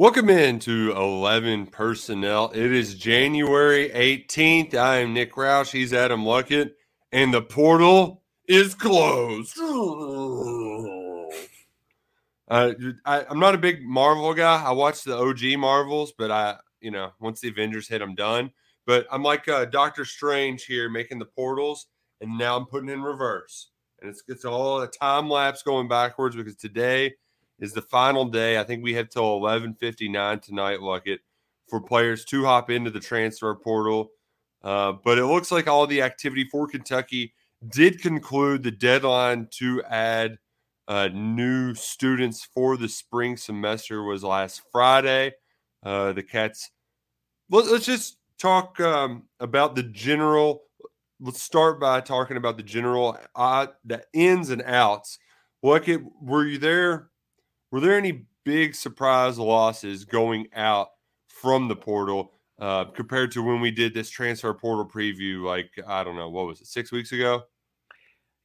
Welcome in to 11 Personnel. It is January 18th. I am Nick Roush. He's Adam Luckett. And the portal is closed. Uh, I, I'm not a big Marvel guy. I watch the OG Marvels, but I, you know, once the Avengers hit, I'm done. But I'm like uh, Doctor Strange here, making the portals, and now I'm putting in reverse. And it's, it's all a time lapse going backwards because today is the final day. I think we have till 11:59 tonight, Luckett, for players to hop into the transfer portal. Uh, but it looks like all the activity for Kentucky did conclude the deadline to add uh, new students for the spring semester was last Friday. Uh, the Cats. Let, let's just talk um, about the general. Let's start by talking about the general, uh, the ins and outs. Luckett, were you there? Were there any big surprise losses going out from the portal uh, compared to when we did this transfer portal preview? Like I don't know, what was it, six weeks ago?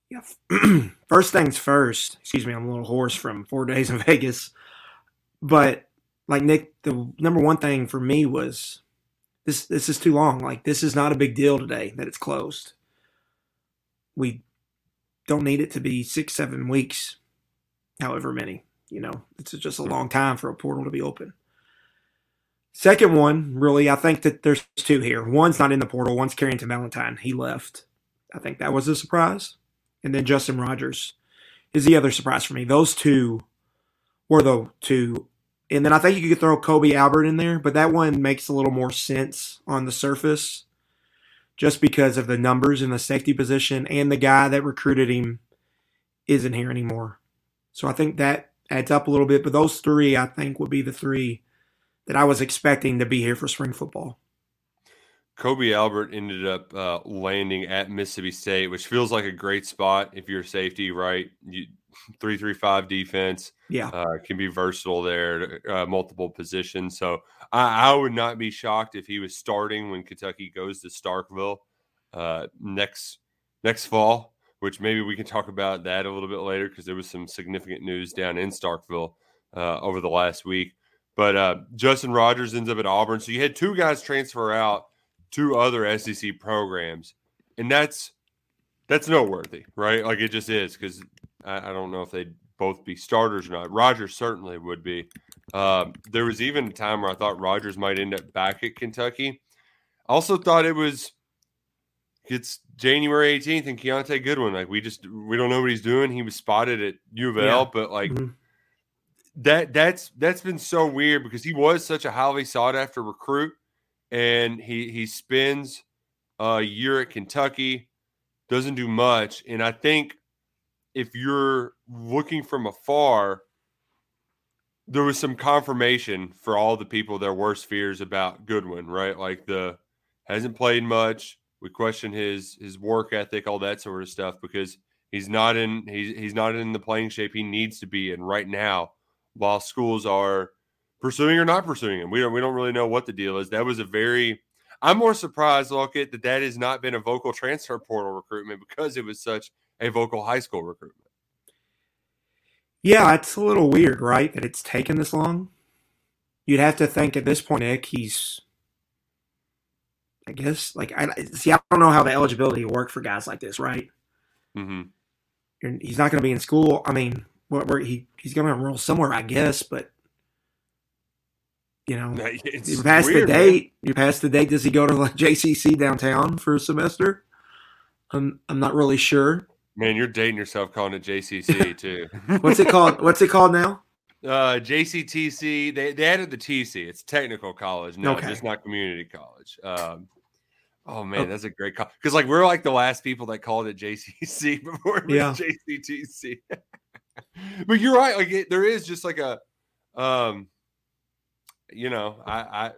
Yeah. first things first. Excuse me, I'm a little hoarse from four days in Vegas. But like Nick, the number one thing for me was this. This is too long. Like this is not a big deal today that it's closed. We don't need it to be six, seven weeks, however many. You know, it's just a hmm. long time for a portal to be open. Second one, really, I think that there's two here. One's not in the portal. One's Carrington Valentine. He left. I think that was a surprise. And then Justin Rogers is the other surprise for me. Those two were the two. And then I think you could throw Kobe Albert in there, but that one makes a little more sense on the surface just because of the numbers in the safety position and the guy that recruited him isn't here anymore. So I think that adds up a little bit. But those three, I think, would be the three that I was expecting to be here for spring football. Kobe Albert ended up uh, landing at Mississippi State, which feels like a great spot if you're safety, right? You, three three five defense, yeah, uh, can be versatile there, uh, multiple positions. So I, I, would not be shocked if he was starting when Kentucky goes to Starkville uh, next next fall. Which maybe we can talk about that a little bit later because there was some significant news down in Starkville uh, over the last week. But uh, Justin Rogers ends up at Auburn, so you had two guys transfer out to other SEC programs, and that's that's noteworthy, right? Like it just is because I, I, don't know if they'd both be starters or not. Rogers certainly would be. Um, there was even a time where I thought Rogers might end up back at Kentucky. Also thought it was it's January 18th and Kiyaunta Goodwin. Like we just we don't know what he's doing. He was spotted at U of L, yeah. but like mm-hmm. that that's that's been so weird because he was such a highly sought after recruit and he he spends a year at Kentucky, doesn't do much, and I think if you're looking from afar, there was some confirmation for all the people their worst fears about Goodwin, right? Like the hasn't played much. We question his his work ethic, all that sort of stuff, because he's not in he's he's not in the playing shape he needs to be in right now, while schools are pursuing or not pursuing him. We don't we don't really know what the deal is. That was a very I'm more surprised, Luckett, that that has not been a vocal transfer portal recruitment because it was such a vocal high school recruitment. Yeah, it's a little weird, right? That it's taken this long. You'd have to think at this point, Nick, he's, I guess, like I see. I don't know how the eligibility work for guys like this, right? Mm-hmm. He's not going to be in school. I mean, where, where he he's going to enroll somewhere, I guess, but you know, it's you pass weird, the date. man. You pass the date. Does he go to like JCC downtown for a semester? I'm I'm not really sure. Man, you're dating yourself calling it JCC too. What's it called? What's it called now? Uh, JCTC. They, they added the TC. It's technical college now, Okay. just not community college. Um, Oh man, that's a great call. Because like we're like the last people that called it JCC before it was Yeah. JCTC. but you're right. Like it, there is just like a, um, you know, I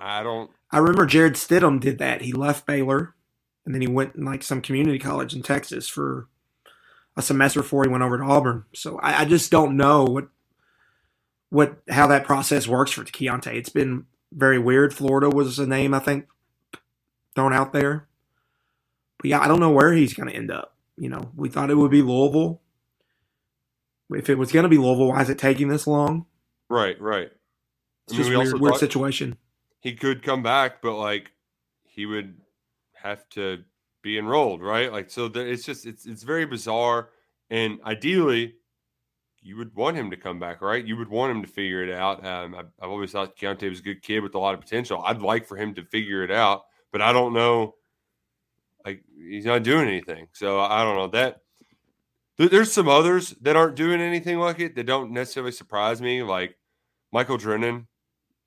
I I don't. I remember Jarrett Stidham did that. He left Baylor, and then he went in like some community college in Texas for a semester before he went over to Auburn. So I, I just don't know what what how that process works for Kiyaunta. It's been very weird. Florida was a name I think thrown out there, but yeah, I don't know where he's going to end up. You know, we thought it would be Louisville. If it was going to be Louisville, why is it taking this long? Right, right. It's I mean, just a weird, weird situation. he could come back, but like he would have to be enrolled, right? Like so, there, it's just it's it's very bizarre. And ideally, you would want him to come back, right? You would want him to figure it out. Um, I, I've always thought Kiyaunta was a good kid with a lot of potential. I'd like for him to figure it out, but I don't know. Like he's not doing anything, so I don't know that. there- There's some others that aren't doing anything like it that don't necessarily surprise me, like Michael Drennan.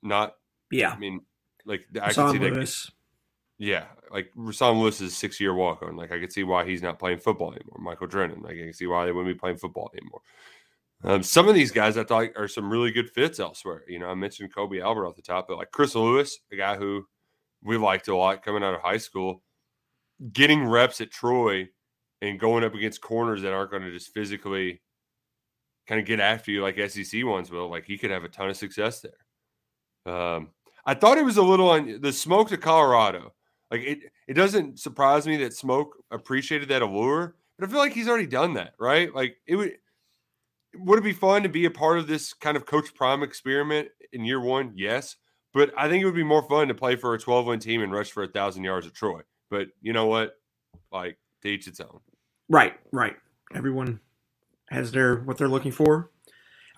Not Yeah, I mean, like I can see that. Yeah, like Rashawn Lewis is six year walk on. Like I can see why he's not playing football anymore. Michael Drennan, like I can see why they wouldn't be playing football anymore. Um, some of these guys I thought are some really good fits elsewhere. You know, I mentioned Kobe Albert off the top, but like Chris Lewis, a guy who we liked a lot coming out of high school, getting reps at Troy and going up against corners that aren't going to just physically kind of get after you like SEC ones will. Like he could have a ton of success there. Um, I thought it was a little on the smoke to Colorado. Like it, it doesn't surprise me that Smoke appreciated that allure, but I feel like he's already done that, right? Like it would. Would it be fun to be a part of this kind of Coach Prime experiment in year one? Yes, but I think it would be more fun to play for a 12 win team and rush for a thousand yards at Troy. But you know what? Like to each its own. Right, right. Everyone has their what they're looking for.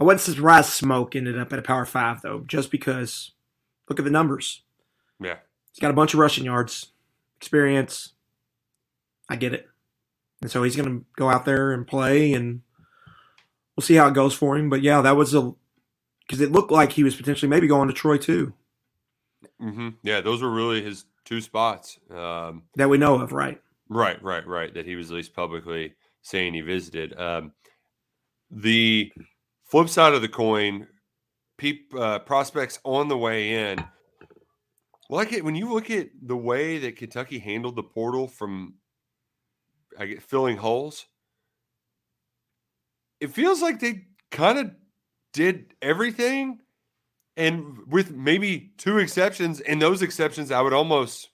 I wasn't surprised Smoke ended up at a power five though, just because look at the numbers. Yeah. He's got a bunch of rushing yards, experience. I get it. And so he's gonna go out there and play and we'll see how it goes for him. But yeah, that was a because it looked like he was potentially maybe going to Troy too. hmm Yeah, those were really his two spots. Um, That we know of, right? Right, right, right. That he was at least publicly saying he visited. Um, the flip side of the coin, peep uh, prospects on the way in. Like it when you look at the way that Kentucky handled the portal from I get filling holes. It feels like they kind of did everything, and with maybe two exceptions, and those exceptions I would almost,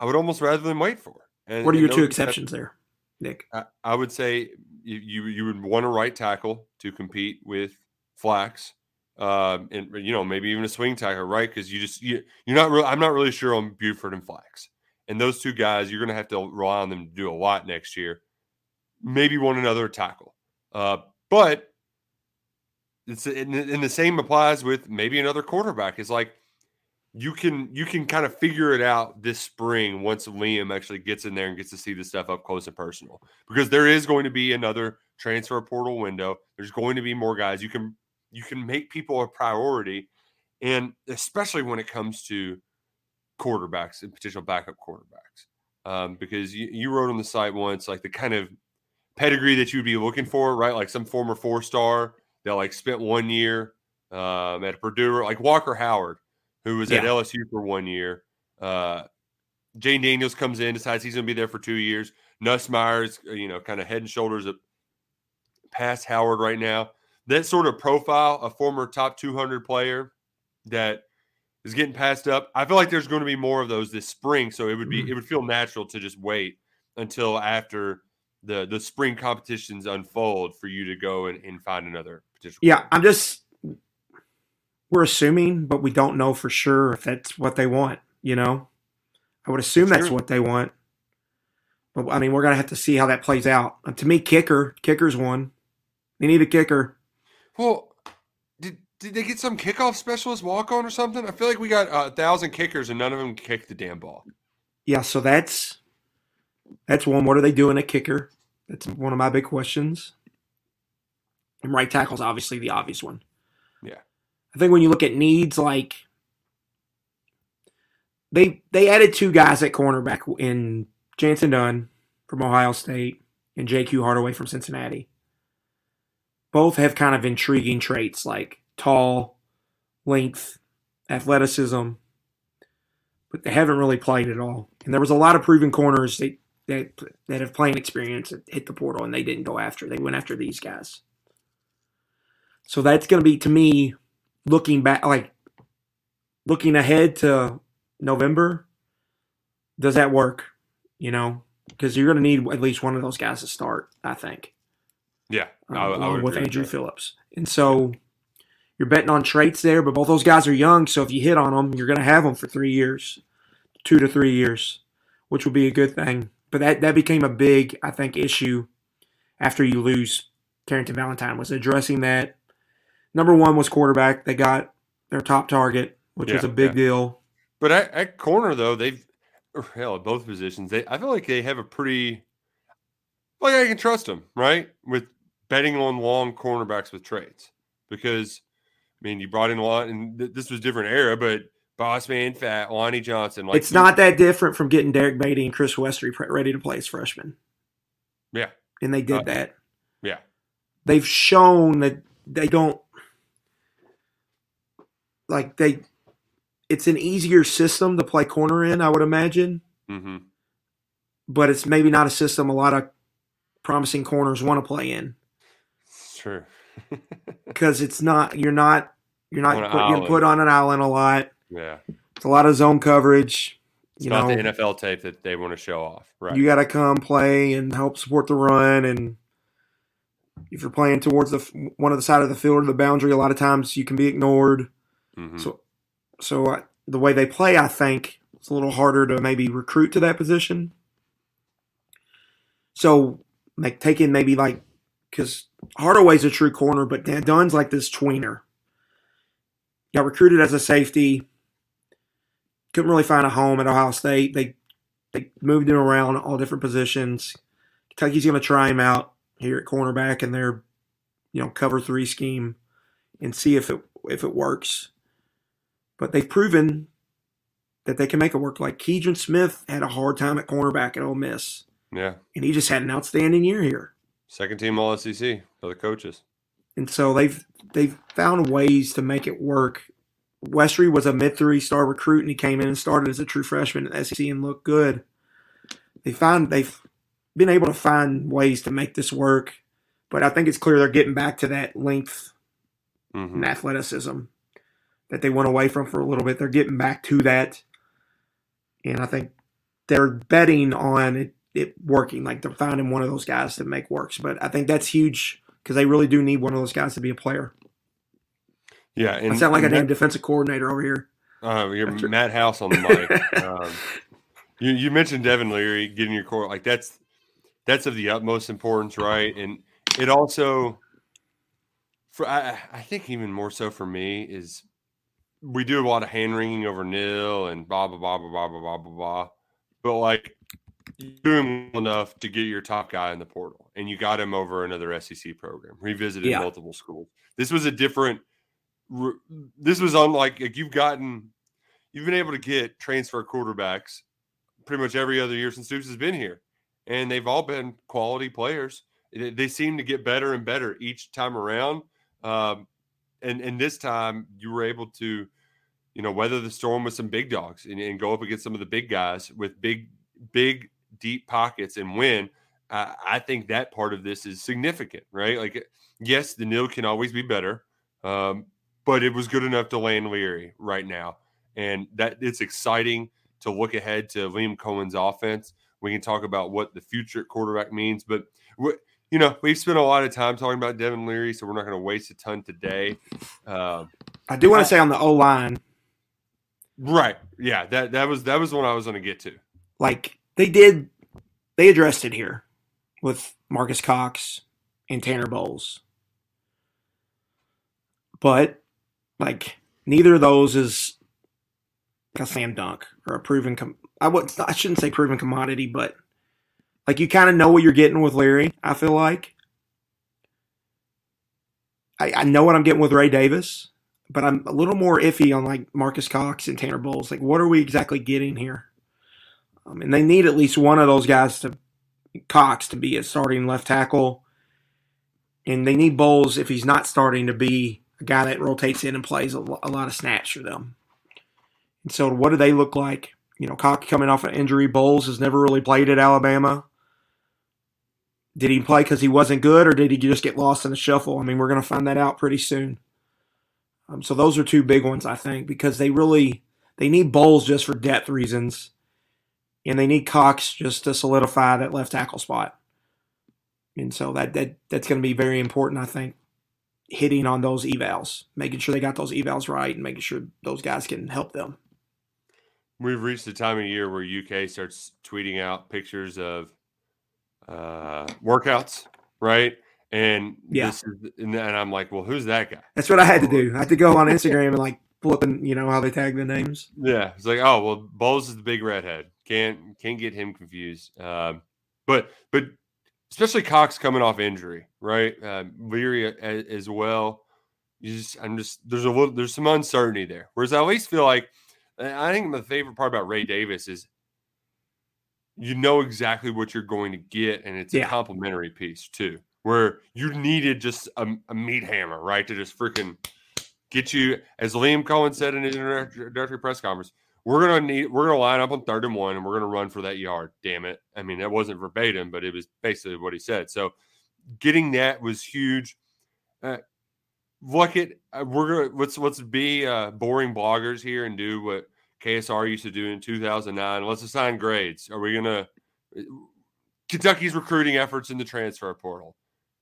I would almost rather than wait for. And, What are your two exceptions there, Nick? I, I would say you, you you would want a right tackle to compete with Flax, um, and you know maybe even a swing tackle, right? Because you just you you're not really. I'm not really sure on Buford and Flax, and those two guys you're going to have to rely on them to do a lot next year. Maybe one another tackle, uh, but it's and, the same applies with maybe another quarterback. It's like you can you can kind of figure it out this spring once Liam actually gets in there and gets to see the stuff up close and personal. Because there is going to be another transfer portal window. There's going to be more guys. You can you can make people a priority, and especially when it comes to quarterbacks and potential backup quarterbacks. Um, because you, you wrote on the site once like the kind of pedigree that you'd be looking for, right? Like some former four star that like spent one year um, at Purdue, like Walker Howard, who was at LSU for one year. Uh, Jayden Daniels comes in, decides he's going to be there for two years. Nussmeier's, uh, you know, kind of head and shoulders past Howard right now. That sort of profile, a former top 200 player that is getting passed up. I feel like there's going to be more of those this spring, so it would be Mhm. it would feel natural to just wait until after the the spring competitions unfold for you to go and, and find another potential. Yeah, I'm just we're assuming, but we don't know for sure if that's what they want. You know, I would assume that's Sure. what they want, but I mean, we're gonna have to see how that plays out. And to me, kicker, kicker's one. They need a kicker. Well, did did they get some kickoff specialist walk on or something? I feel like we got a thousand kickers and none of them kicked the damn ball. Yeah, so that's that's one. What are they doing at kicker? That's one of my big questions. And right tackle's obviously the obvious one. Yeah. I think when you look at needs like they they added two guys at cornerback in Jantzen Dunn from Ohio State and J.Q. Hardaway from Cincinnati. Both have kind of intriguing traits like tall, length, athleticism, but they haven't really played at all. And there was a lot of proven corners that that, that have playing experience that hit the portal and they didn't go after. They went after these guys. So that's going to be to me looking back, like looking ahead to November. Does that work? You know, because you're going to need at least one of those guys to start. I think. Yeah, um, I, along with Andru. Phillips, and so you're betting on traits there. But both those guys are young, so if you hit on them, you're going to have them for three years, two to three years, which will be a good thing. But that that became a big, I think, issue after you lose Carrington Valentine was addressing that. Number one was quarterback. They got their top target, which was Yeah, a big yeah. deal. But at, at corner though, they've er, hell at both positions. They I feel like they have a pretty like I can trust them right with betting on long cornerbacks with trades because I mean you brought in a lot and th- this was a different era, but Boss Man Fat Lonnie Johnson like it's not that different from getting Derrick Baity and Chris Westry ready to play as freshmen, yeah. And they did Uh, that. yeah. They've shown that they don't like they it's an easier system to play corner in i would imagine. Mm-hmm. but it's maybe not a system a lot of promising corners want to play in. Sure because it's not you're not you're not put, you're put on an island a lot yeah it's a lot of zone coverage it's you not know the NFL tape that they want to show off right you got to come play and help support the run and if you're playing towards the one of the side of the field or the boundary a lot of times you can be ignored Mhm. So, so I, the way they play, I think it's a little harder to maybe recruit to that position. So, like taking maybe like because Hardaway's a true corner, but Dan Dunn's like this tweener. Got recruited as a safety. Couldn't really find a home at Ohio State. They they moved him around all different positions. Kentucky's going to try him out here at cornerback in their you know cover three scheme and see if it if it works but they've proven that they can make it work. Like Keidron Smith had a hard time at cornerback at Ole Miss, yeah and he just had an outstanding year here. second team All SEC for the coaches And so they've they've found ways to make it work. Westry was a mid three star recruit, and he came in and started as a true freshman at SEC and looked good. They find they've been able to find ways to make this work, but I think it's clear they're getting back to that length hmm and athleticism that they went away from for a little bit. They're getting back to that. And I think they're betting on it, it working. Like they're finding one of those guys to make works. But I think that's huge because they really do need one of those guys to be a player. Yeah and I sound like a damn defensive coordinator over here. Uh, you're After- Matt House on the mic. um, you, you mentioned Devin Leary getting your core like that's that's of the utmost importance, right? And it also, for I, I think even more so for me is we do a lot of hand wringing over nil and blah blah blah blah blah blah blah blah blah, but like doing well enough to get your top guy in the portal, and you got him over another SEC program, revisited Yeah. multiple schools. This was a different. This was unlike like you've gotten, you've been able to get transfer quarterbacks pretty much every other year since Stoops has been here, and they've all been quality players. They they seem to get better and better each time around. Um, and and this time you were able to, you know, weather the storm with some big dogs and, and go up against some of the big guys with big, big, deep pockets and win. I I think that part of this is significant, right? Like, yes, the nil can always be better, um, but it was good enough to land Leary right now, and that it's exciting to look ahead to Liam Coen's offense. We can talk about what the future quarterback means, but you know we've spent a lot of time talking about Devin Leary, so we're not going to waste a ton today. Um, I do want to say on the O line, right? Yeah, that that was that was what I was going to get to. like they did, they addressed it here with Marques Cox and Tanner Bowles. But like neither of those is a slam dunk or a proven. Com- I would I shouldn't say proven commodity, but like you kind of know what you're getting with Larry. I feel like I, I know what I'm getting with Ray Davis. but I'm a little more iffy on like Marques Cox and Tanner Bowles. Like, what are we exactly getting here? Um, and they need at least one of those guys to Cox to be a starting left tackle, and they need Bowles if he's not starting to be a guy that rotates in and plays a, a lot of snaps for them. And so, what do they look like? You know, Cox coming off an injury. Bowles has never really played at Alabama. Did he play because he wasn't good, or did he just get lost in the shuffle? I mean, we're going to find that out pretty soon. Um, so those are two big ones, I think, because they really they need Bowles just for depth reasons, and they need Cox just to solidify that left tackle spot. And so that that that's going to be very important, I think, hitting on those evals, making sure they got those evals right, and making sure those guys can help them. We've reached the time of year where UK starts tweeting out pictures of uh, workouts, right? And yeah, is, and, I'm like, well, who's that guy? That's what I had to do. I had to go on Instagram and like flipping, you know, how they tag the names. Yeah, it's like, oh well, Bowles is the big redhead. Can't can't get him confused. Um, but but especially Cox coming off injury, right? Uh, Leary as, as well. You just, I'm just there's a little there's some uncertainty there. Whereas I at least feel like I think my favorite part about Ray Davis is you know exactly what you're going to get, and it's yeah. a complimentary piece too, where you needed just a, a, meat hammer, right, to just freaking get you. As Liam Coen said in his introductory press conference, we're gonna need, we're gonna line up on third and one, and we're gonna run for that yard. Damn it! I mean, that wasn't verbatim, but it was basically what he said. So, getting that was huge. Uh, look at uh, we're gonna let's let's be uh, boring bloggers here and do what KSR used to do in 2009. Let's assign grades. Are we going to Kentucky's recruiting efforts in the transfer portal?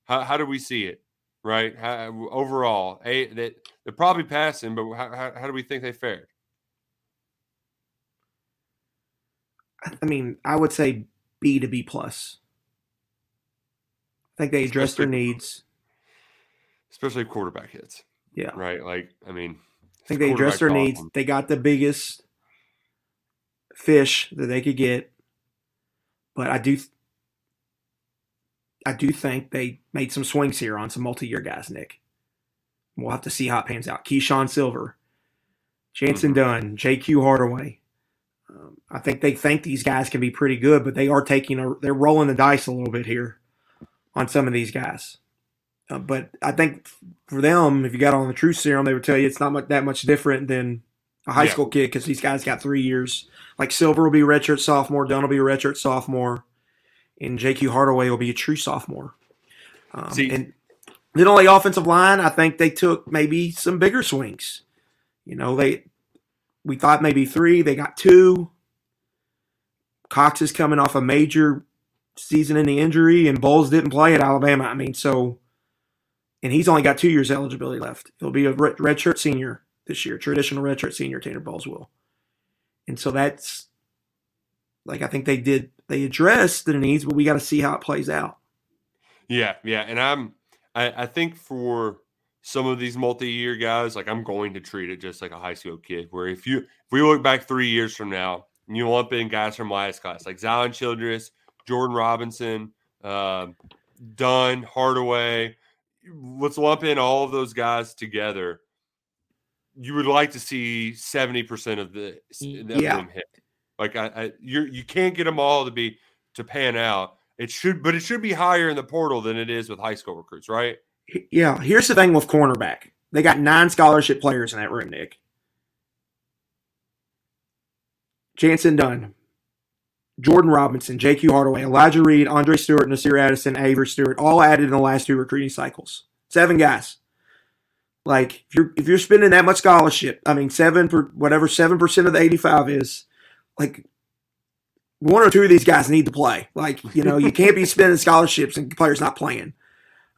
How, how do we see it? Right? How, overall, a that they're probably passing, but how, how, how do we think they fared? I mean, I would say B to B plus. I think they addressed especially, their needs, especially quarterback hits. Yeah, right. Like, I mean, I think they addressed their needs. They got the biggest fish that they could get, but I do, I do think they made some swings here on some multi-year guys. Nick, we'll have to see how it pans out. Keeshawn Silver, Jantzen mm-hmm. Dunn, J.Q. Hardaway. Um, I think they think these guys can be pretty good, but they are taking a, they're rolling the dice a little bit here on some of these guys. Uh, but I think for them, if you got on the truth serum, they would tell you it's not much, that much different than a high yeah. school kid because these guys got three years. Like Silver will be a redshirt sophomore, Dunn will be a redshirt sophomore, and J.Q. Hardaway will be a true sophomore. Um, See, and then on the offensive line, I think they took maybe some bigger swings. You know, they we thought maybe three, they got two. Cox is coming off a major season in the injury, and Bowles didn't play at Alabama. I mean, so and he's only got two years eligibility left. He'll be a redshirt senior this year, traditional redshirt senior. Tanner Bowles will, and so that's like I think they did. They addressed the needs, but we got to see how it plays out. Yeah, yeah, and I'm I, I think for some of these multi-year guys, like I'm going to treat it just like a high school kid. Where if you if we look back three years from now, and you lump in guys from last class like Zion Childress, Jordan Robinson, uh, Dunn, Hardaway, let's lump in all of those guys together. You would like to see seventy percent of the of yeah. them hit. Like I, I you you can't get them all to be to pan out. It should, but it should be higher in the portal than it is with high school recruits, right? Yeah. Here's the thing with cornerback: they got nine scholarship players in that room, Nick. Jantzen Dunn, Jordan Robinson, J.Q. Hardaway, Elijah Reed, Andre Stewart, Nasir Addison, Avery Stewart, all added in the last two recruiting cycles. Seven guys. Like if you're if you're spending that much scholarship, I mean seven per whatever seven percent of the eighty five is, like one or two of these guys need to play. Like you know you can't be spending scholarships and players not playing.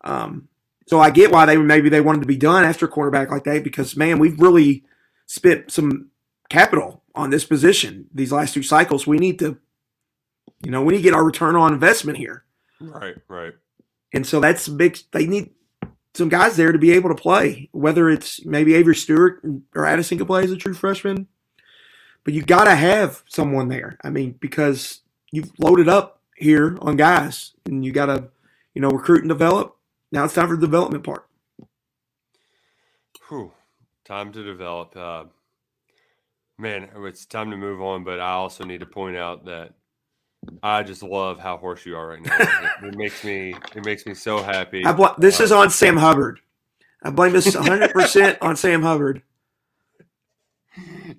Um, so I get why they maybe they wanted to be done after quarterback like that because man we've really spent some capital on this position these last two cycles. We need to you know, we need to get our return on investment here. Right, right. And so that's big. They need some guys there to be able to play, whether it's maybe Avery Stewart or Addison can play as a true freshman. But you got to have someone there. I mean, because you've loaded up here on guys and you got to, you know, recruit and develop. Now it's time for the development part. Whew. Time to develop. Uh, man, it's time to move on. But I also need to point out that I just love how hoarse you are right now. it, it, makes me it makes me so happy. Bl- this uh, is on Sam Hubbard. I blame this 100 percent on Sam Hubbard.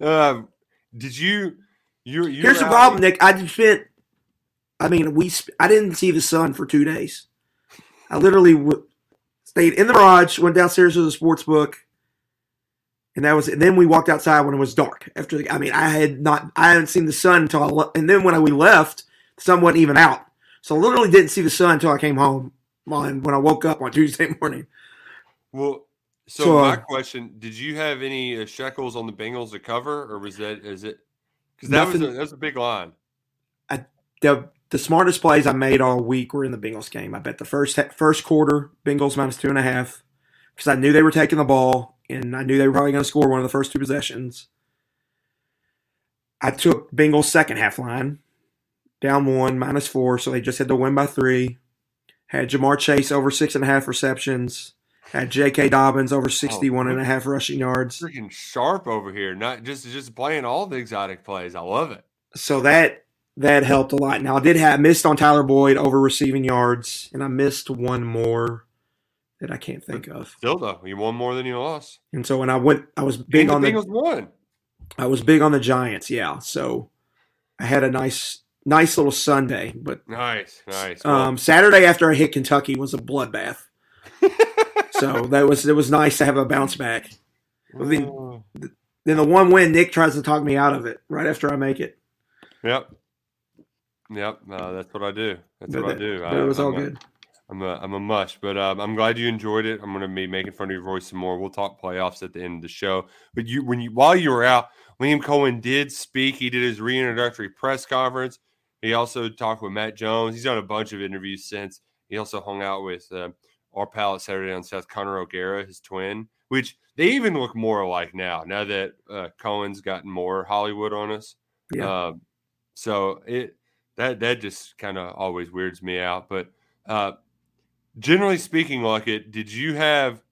Um, did you? You, you Here's the problem, Nick. I spent. I mean, we. I didn't see the sun for two days. I literally w- stayed in the garage, went downstairs to the sports book, and that was. And then we walked outside when it was dark. After, the, I mean, I had not. I hadn't seen the sun until I. Le- and then when I, we left, the sun wasn't even out. So I literally didn't see the sun until I came home on when I woke up on Tuesday morning. Well, so, so my uh, question: Did you have any uh, shekels on the Bengals to cover, or was that is it? Because that was a, that was a big line. I, the the smartest plays I made all week were in the Bengals game. I bet the first first quarter Bengals minus two and a half because I knew they were taking the ball and I knew they were probably going to score one of the first two possessions. I took Bengals second half line down one minus four, so they just had to win by three. Had Ja'Marr Chase over six and a half receptions. Had J.K. Dobbins over 61 oh, and a half rushing yards. Freaking sharp over here. Not just just playing all the exotic plays. I love it. So that that helped a lot. Now I did have missed on Tyler Boyd over receiving yards, and I missed one more that I can't think of. Still though, you won more than you lost. And so when I went, I was big on the Bengals won. I was big on the Giants. Yeah, so I had a nice nice little Sunday, but nice, nice. Um, Saturday after I hit Kentucky was a bloodbath. so that was it was nice to have a bounce back. Then, then the one win, Nick tries to talk me out of it right after I make it. Yep. Yep. Uh, that's what I do. That's but what I do. I, it was I'm all a, good. I'm a I'm a mush, but um, I'm glad you enjoyed it. I'm going to be making fun of your voice some more. We'll talk playoffs at the end of the show. But you when you while you were out, Liam Coen did speak. He did his reintroductory press conference. He also talked with Matt Jones. He's done a bunch of interviews since. He also hung out with uh, our pal at Saturday Down South, Connor O'Gara, his twin, which they even look more alike now. Now that uh, Coen's gotten more Hollywood on us, yeah. Uh, so it that that just kind of always weirds me out. But uh, generally speaking, like it, did you have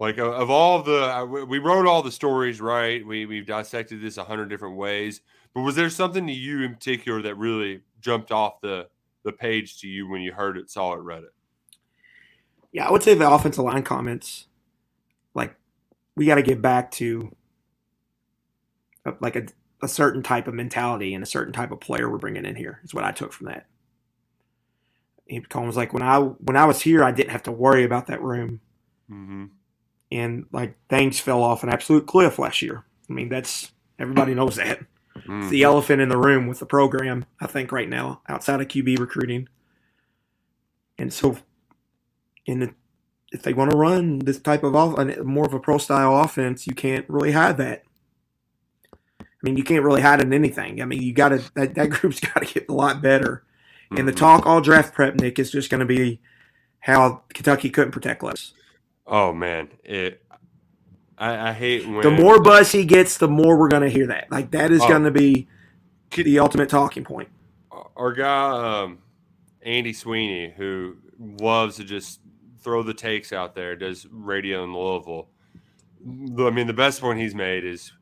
like of all the uh, we wrote all the stories right? We we've dissected this a hundred different ways. But was there something to you in particular that really jumped off the the page to you when you heard it, saw it, read it? Yeah, I would say the offensive line comments, like we got to get back to like a, a certain type of mentality and a certain type of player we're bringing in here. Is what I took from that. He was like when I when I was here, I didn't have to worry about that room, mm-hmm. and like things fell off an absolute cliff last year. I mean, that's everybody knows that. Mm-hmm. It's the elephant in the room with the program. I think right now outside of QB recruiting, and so and if they want to run this type of off, more of a pro style offense, you can't really hide that. I mean, you can't really hide in anything. I mean, you got to that, that group's got to get a lot better. Mm-hmm. And the mm-hmm. talk all draft prep, Nick, is just going to be how Kentucky couldn't protect less. Oh man, it. I, I hate when the more buzz he gets, the more we're going to hear that. Like that is oh, going to be the ultimate talking point. Our guy, um, Andy Sweeney, who loves to just throw the takes out there, does radio in Louisville. I mean, the best one he's made is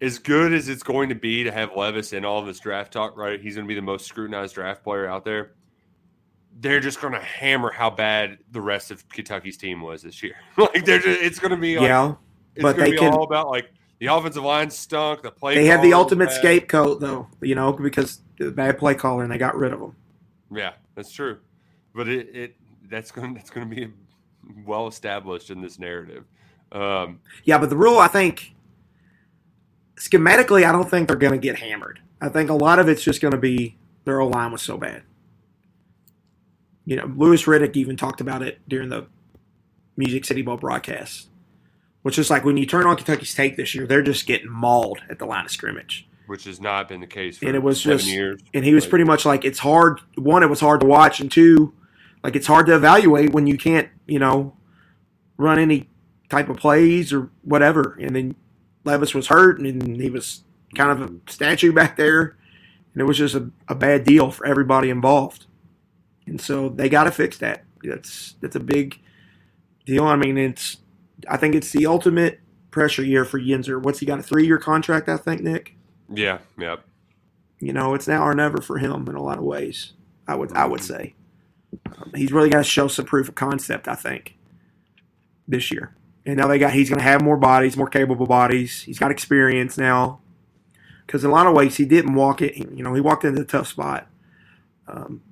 as good as it's going to be to have Levis in all of this draft talk, right? He's going to be the most scrutinized draft player out there. They're just going to hammer how bad the rest of Kentucky's team was this year. like they're just, it's going to be like, yeah, but they can all about like the offensive line stunk. The play they have the ultimate scapegoat though, you know, because the bad play caller and they got rid of him. Yeah, that's true, but it, it that's going that's going to be well established in this narrative. Um, yeah, but the rule, I think, schematically, I don't think they're going to get hammered. I think a lot of it's just going to be their O line was so bad. You know, Louis Riddick even talked about it during the Music City Bowl broadcast, which is like when you turn on Kentucky's tape this year, they're just getting mauled at the line of scrimmage. Which has not been the case and it was just, years. And he was pretty much like, it's hard. One, it was hard to watch, and two, like it's hard to evaluate when you can't, you know, run any type of plays or whatever. And then Levis was hurt and he was kind of a statue back there. And it was just a, a bad deal for everybody involved. And so they got to fix that. That's that's a big deal. I mean, it's I think it's the ultimate pressure year for Yenser. What's he got a three year contract? I think Nick. Yeah, yeah. You know, it's now or never for him in a lot of ways. I would I would say um, he's really got to show some proof of concept. I think this year, and now they got he's going to have more bodies, more capable bodies. He's got experience now. Because in a lot of ways, he didn't walk it. You know, he walked into a tough spot. Um,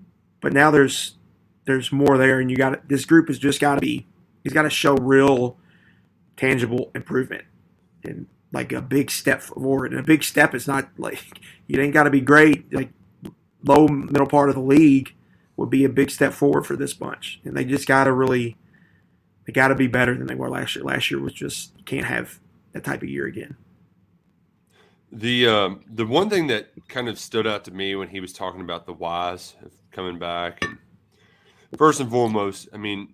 but now there's there's more there, and you got this group has just got to be. He's got to show real, tangible improvement, and like a big step forward. And a big step is not like you ain't got to be great. Like low middle part of the league would be a big step forward for this bunch, and they just got to really. They got to be better than they were last year. Last year was just can't have that type of year again. The um, the one thing that kind of stood out to me when he was talking about the whys of coming back, and first and foremost, I mean,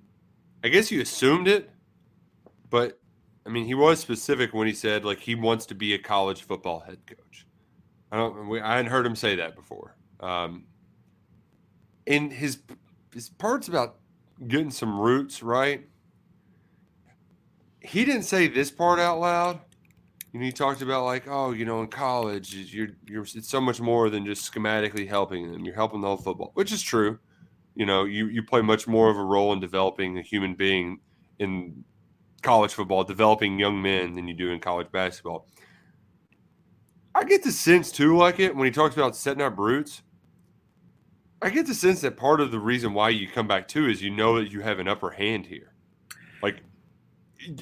I guess you assumed it, but I mean, he was specific when he said like he wants to be a college football head coach. I don't, I hadn't heard him say that before. Um, in his his parts about getting some roots right, he didn't say this part out loud. You know, he talked about like, oh, you know, in college, you're you're it's so much more than just schematically helping them. You're helping the whole football, which is true. You know, you you play much more of a role in developing a human being in college football, developing young men than you do in college basketball. I get the sense too, like it when he talks about setting up roots. I get the sense that part of the reason why you come back too is you know that you have an upper hand here. Like,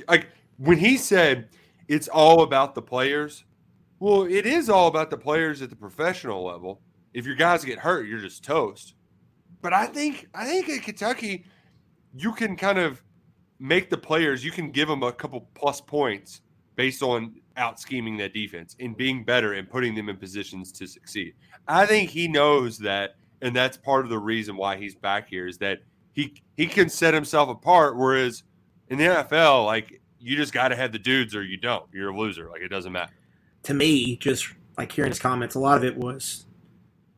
like when he said it's all about the players, well, it is all about the players at the professional level. If your guys get hurt, you're just toast. But I think I think at Kentucky, you can kind of make the players, you can give them a couple plus points based on out scheming that defense and being better and putting them in positions to succeed. I think he knows that, and that's part of the reason why he's back here is that he he can set himself apart. Whereas in the NFL, like you just got to have the dudes or you don't. You're a loser. Like it doesn't matter. To me, just like hearing his comments, a lot of it was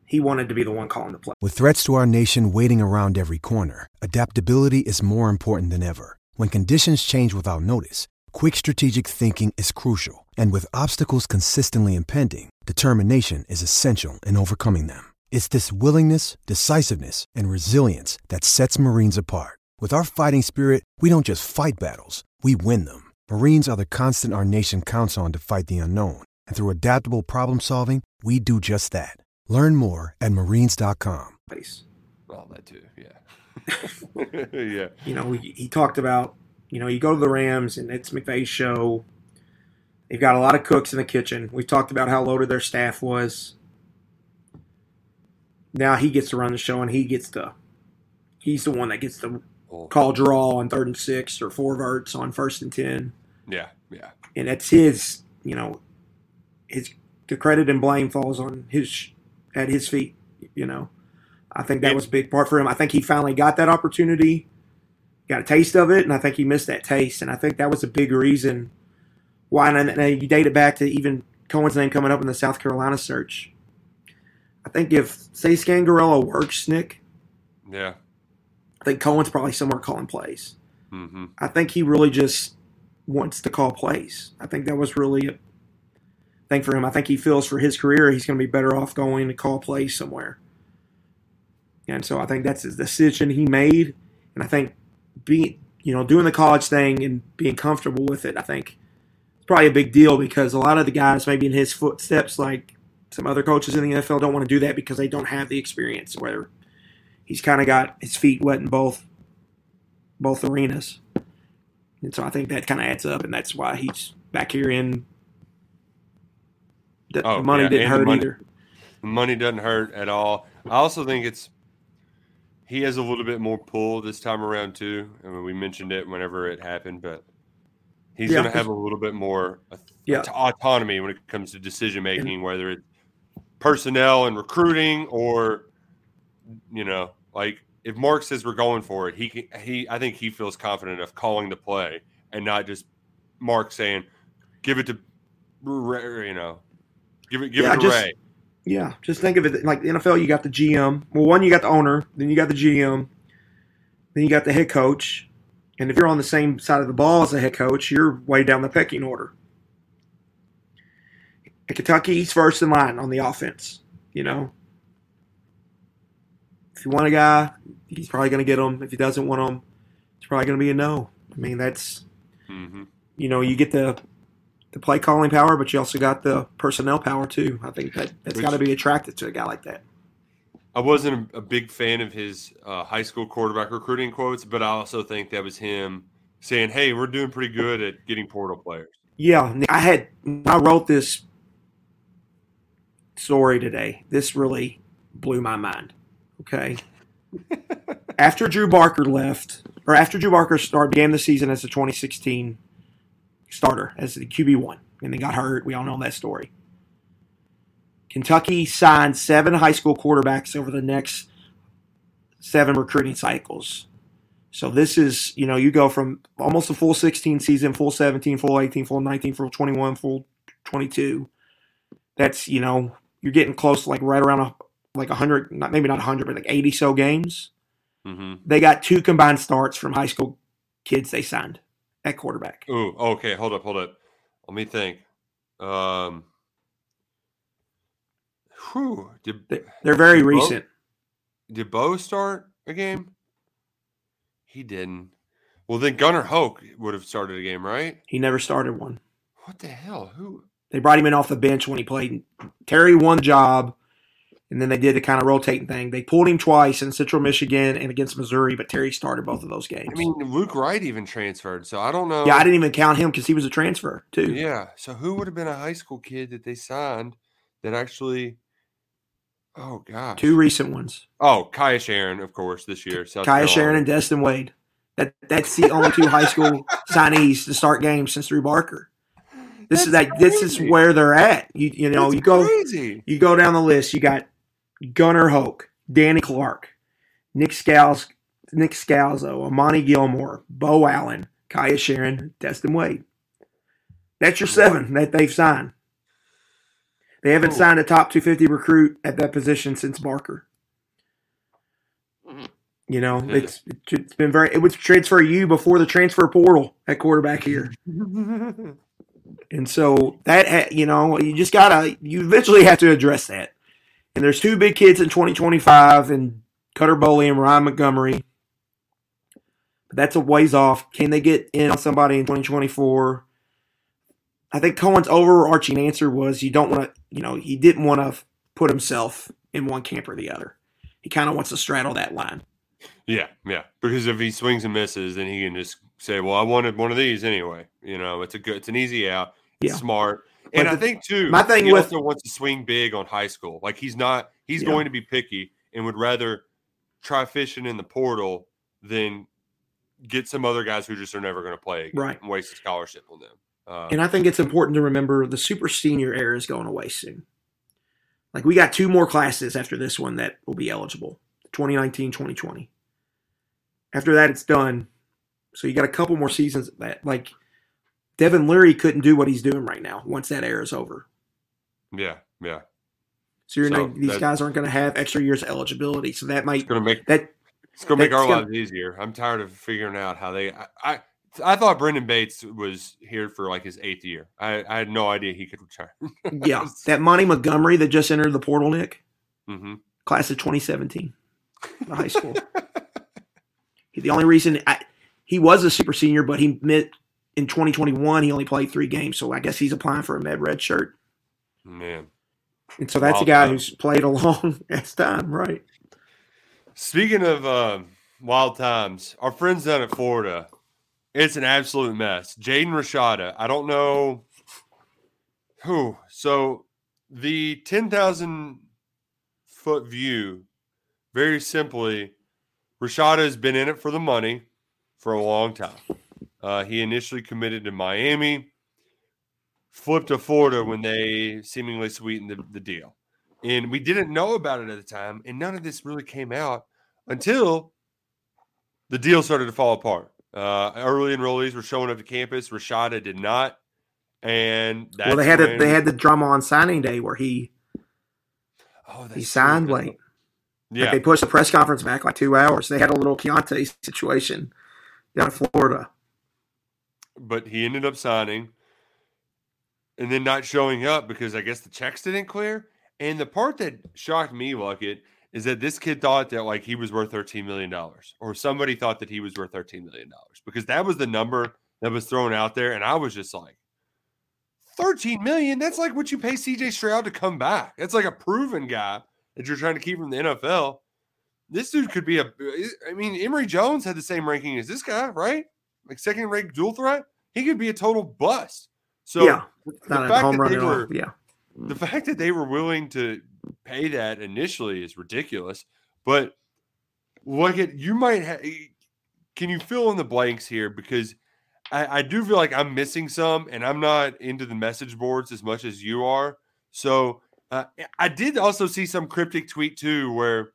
he wanted to be the one calling the play. With threats to our nation waiting around every corner, adaptability is more important than ever. When conditions change without notice, quick strategic thinking is crucial. And with obstacles consistently impending, determination is essential in overcoming them. It's this willingness, decisiveness, and resilience that sets Marines apart. With our fighting spirit, we don't just fight battles, we win them. Marines are the constant our nation counts on to fight the unknown. And through adaptable problem solving, we do just that. Learn more at marines.com. Place. Well, that too, yeah, yeah. You know, he, he talked about, you know, you go to the Rams and it's McVay's show. They've got a lot of cooks in the kitchen. We talked about how loaded their staff was. Now he gets to run the show and he gets to, he's the one that gets to Call draw on third and six or four verts on first and 10. yeah, yeah. and that's his you know his the credit and blame falls on his at his feet you know i think that was a big part for him i think he finally got that opportunity got a taste of it and i think he missed that taste and i think that was a big reason why and, and you date it back to even coen's name coming up in the south carolina search i think if say scangarello works nick Yeah. I think coen's probably somewhere calling plays Mm-hmm. I think he really just wants to call plays. I think that was really a thing for him. I think he feels for his career he's going to be better off going to call plays somewhere. And so I think that's his decision he made. And I think being, you know, doing the college thing and being comfortable with it, I think it's probably a big deal because a lot of the guys maybe in his footsteps, like some other coaches in the NFL, don't want to do that because they don't have the experience. Where he's kind of got his feet wet in both both arenas. And so I think that kind of adds up, and that's why he's back here in. The, Oh, the money yeah, didn't hurt money- either. Money doesn't hurt at all. I also think it's he has a little bit more pull this time around too. I mean, we mentioned it whenever it happened, but he's Yeah, going to have a little bit more Yeah. autonomy when it comes to decision making, whether it's personnel and recruiting or you know, like if Mark says we're going for it, he can, he I think he feels confident of calling the play and not just Mark saying, "Give it to Ray," you know, give it give Yeah, it to just- Ray." Yeah, just think of it like the NFL. You got the GM. Well, one you got the owner, then you got the GM, then you got the head coach, And if you're on the same side of the ball as a head coach, you're way down the pecking order. At Kentucky, he's first in line on the offense. You know, if you want a guy, he's probably going to get him. If he doesn't want him, it's probably going to be a no. I mean, that's hmm you know, you get the the play calling power, but you also got the personnel power too. I think that that's got to be attractive to a guy like that. I wasn't a, a big fan of his uh, high school quarterback recruiting quotes, but I also think that was him saying, "Hey, we're doing pretty good at getting portal players." Yeah, I had I wrote this story today. This really blew my mind. Okay. after Drew Barker left, or after Drew Barker started began the season as the 2016 starter as the QB one, and they got hurt. We all know that story. Kentucky signed seven high school quarterbacks over the next seven recruiting cycles. So this is, you know, you go from almost a full 16 season, full 17, full 18, full 19, full 21, full 22. That's, you know, you're getting close like right around a, like 100, not maybe not 100, but like 80 so games. hmm They got two combined starts from high school kids they signed at quarterback. Ooh, okay, hold up, hold up. Let me think. Um, whew, did They- They're very Bo- recent. did Beau start a game? He didn't. Well, then Gunnar Hoke would have started a game, right? He never started one. What the hell? Who? They brought him in off the bench when he played. Terry won the job, and then they did the kind of rotating thing. They pulled him twice in Central Michigan and against Missouri, but Terry started both of those games. I mean, Luke Wright even transferred, so I don't know. yeah, I didn't even count him because he was a transfer too. Yeah. So who would have been a high school kid that they signed that actually? Oh gosh. Two recent ones: Oh, Kaiya Sheron, of course, this year. South Kaya Carolina. Sheron and Destin Wade. That that's the only two high school signees to start games since Drew Barker. This is That's that. This is where they're at. You you know That's you go crazy. you go down the list. You got Gunnar Hoke, Danny Clark, Nick Scals, Nick Scalzo, Amani Gilmore, Beau Allen, Kaiya Sheron, Destin Wade. That's your seven that they've signed. They haven't signed a top 250 recruit at that position since Barker. Mm-hmm. You know, it's it's been very. It was transfer you before the transfer portal at quarterback here, and so that ha- you know you just gotta you eventually have to address that. And there's two big kids in 2025, and Cutter Boley and Ryan Montgomery. But that's a ways off. Can they get in on somebody in 2024? I think Coen's overarching answer was you don't want to, you know, he didn't want to put himself in one camp or the other. He kind of wants to straddle that line. Yeah, yeah. Because if he swings and misses, then he can just say, "Well, I wanted one of these anyway." You know, it's a good, it's an easy out. It's Yeah. smart. And But I think too, my thing he with- also wants to swing big on high school. Like he's not, he's Yeah. going to be picky and would rather try fishing in the portal than get some other guys who just are never going to play again Right. and waste a scholarship on them. Uh, And I think it's important to remember the super senior era is going away soon. Like we got two more classes after this one that will be eligible 2019, 2020. After that, it's done. So you got a couple more seasons of that. Like Devin Leary couldn't do what he's doing right now once that era is over. yeah, yeah. So, you're So not, these guys aren't going to have extra years of eligibility. So that might It's gonna make that it's gonna make our gonna- lives easier. I'm tired of figuring out how they. I, I I thought Brendan Bates was here for like his eighth year. I, I had no idea he could return. yeah that Monty Montgomery that just entered the portal, Nick hmm class of 2017, the high school. the only reason I, he was a super senior, but he met in 2021 he only played three games, so I guess he's applying for a med red shirt, Man. and so that's a guy times. who's played a long ass time, right? Speaking of uh, wild times, our friends down at Florida, it's an absolute mess. Jaden Rashada, I don't know who. So the 10,000 foot view, very simply, Rashada has been in it for the money for a long time. Uh, he initially committed to Miami, flipped to Florida when they seemingly sweetened the, the deal. And we didn't know about it at the time, and none of this really came out until the deal started to fall apart. Uh, early enrollees were showing up to campus. Rashada did not, and that's well, they had a, they had the drama on signing day where he oh, he signed late. Yeah, Like they pushed the press conference back like two hours. They had a little Kiyaunta situation down in Florida. But he ended up signing and then not showing up because I guess the checks didn't clear. And the part that shocked me, Luckett, is that this kid thought that like he was worth $13 million or somebody thought that he was worth $13 million because that was the number that was thrown out there. And I was just like, 13 million, that's like what you pay CJ Stroud to come back. That's like a proven guy that you're trying to keep from the NFL. This dude could be a I mean, Emory Jones had the same ranking as this guy, right? Like second ranked dual threat. He could be a total bust. So yeah, the fact that they were, yeah. The fact that they were willing to pay that initially is ridiculous. But look at you might have can you fill in the blanks here because I, I, do feel like I'm missing some, and I'm not into the message boards as much as you are. So uh, I did also see some cryptic tweet too, where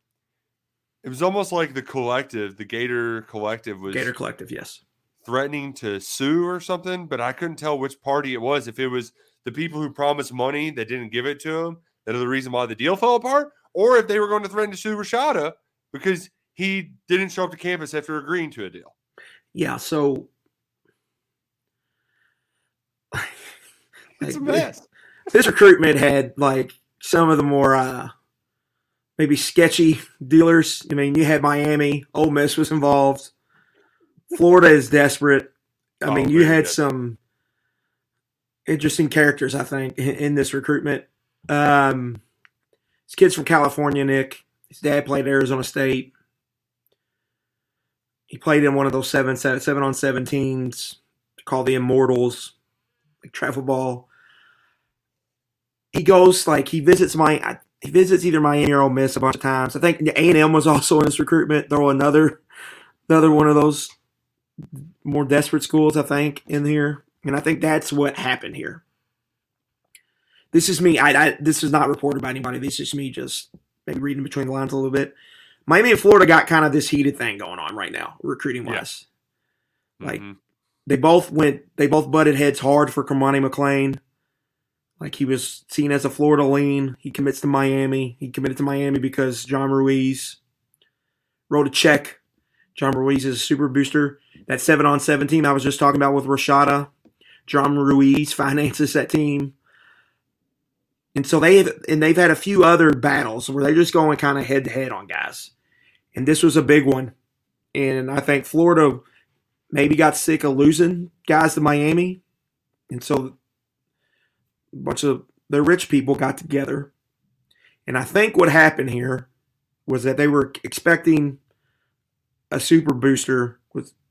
it was almost like the collective, the Gator Collective, was Gator Collective, yes, threatening to sue or something, but I couldn't tell which party it was. If it was the people who promised money that didn't give it to them, that are the reason why the deal fell apart, or if they were going to threaten to sue Rashada because he didn't show up to campus after agreeing to a deal. Yeah, so it's a mess. This recruitment had like some of the more uh, maybe sketchy dealers. I mean, you had Miami, Ole Miss was involved. Florida is desperate. I oh, mean, you had some interesting characters, I think, in, in this recruitment. Um, this kid's from California, Nick. His dad played Arizona State. He played in one of those seven seven on seven teams called the Immortals like travel ball. He goes like he visits my he visits either Miami or Ole Miss a bunch of times. I think A and M was also in this recruitment. Throw another another one of those more desperate schools, I think, in here, and I think that's what happened here. This is me. I, I this is not reported by anybody. This is me just maybe reading between the lines a little bit. Miami and Florida got kind of this heated thing going on right now, recruiting wise. Yeah. Like mm-hmm they both went they both butted heads hard for Cormani McClain. Like he was seen as a Florida lean. He commits to Miami. He committed to Miami because John Ruiz wrote a check. John Ruiz is a super booster. That seven on seven team I was just talking about with Rashada. John Ruiz finances that team. And so they and they've had a few other battles where they're just going kind of head to head on guys. And this was a big one. And I think Florida maybe got sick of losing guys to Miami. And so a bunch of the rich people got together. And I think what happened here was that they were expecting a super booster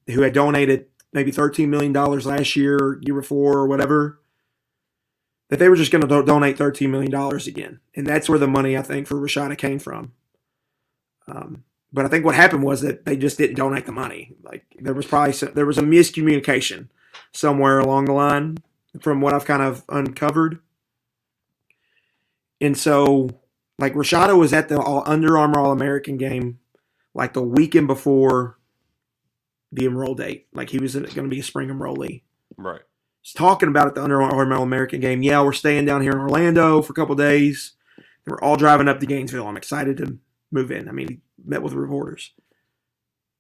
who had donated maybe $13 million last year, year before, or whatever, that they were just going to do- donate $13 million again. And that's where the money, I think, for Rashada came from. Um, but I think what happened was that they just didn't donate the money. Like there was probably some, there was a miscommunication somewhere along the line from what I've kind of uncovered. And so, like Rashada was at the Under Armour All American game, like the weekend before the enroll date. Like he was going to be a spring enrollee. Right. He's talking about it the Under Armour American game. Yeah, we're staying down here in Orlando for a couple days. We're all driving up to Gainesville. I'm excited to move in. I mean, he met with reporters,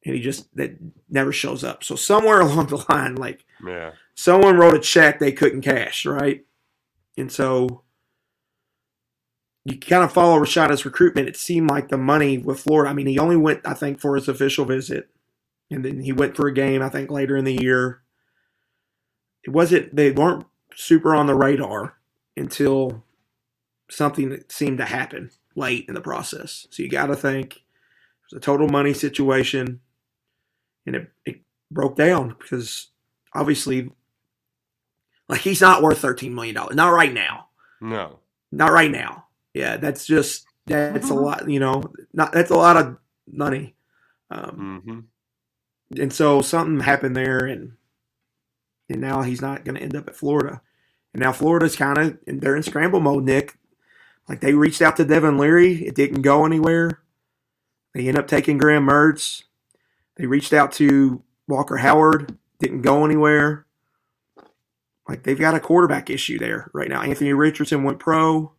and he just that never shows up. So somewhere along the line, like yeah. someone wrote a check they couldn't cash, right? And so you kind of follow Rashada's recruitment. It seemed like the money with Florida. I mean, he only went, I think, for his official visit, and then he went for a game. I think later in the year. It wasn't. They weren't super on the radar until something seemed to happen late in the process. So you got to think it was a total money situation, and it, it broke down because obviously, like he's not worth thirteen million dollars. Not right now. No. Not right now. Yeah, that's just that's a lot. You know, not that's a lot of money. Um, mm-hmm. And so something happened there, and and now he's not going to end up at Florida. And now Florida's kind of they're in scramble mode, Nick. Like they reached out to Devin Leary, it didn't go anywhere. They end up taking Graham Mertz. They reached out to Walker Howard, didn't go anywhere. Like they've got a quarterback issue there right now. Anthony Richardson went pro.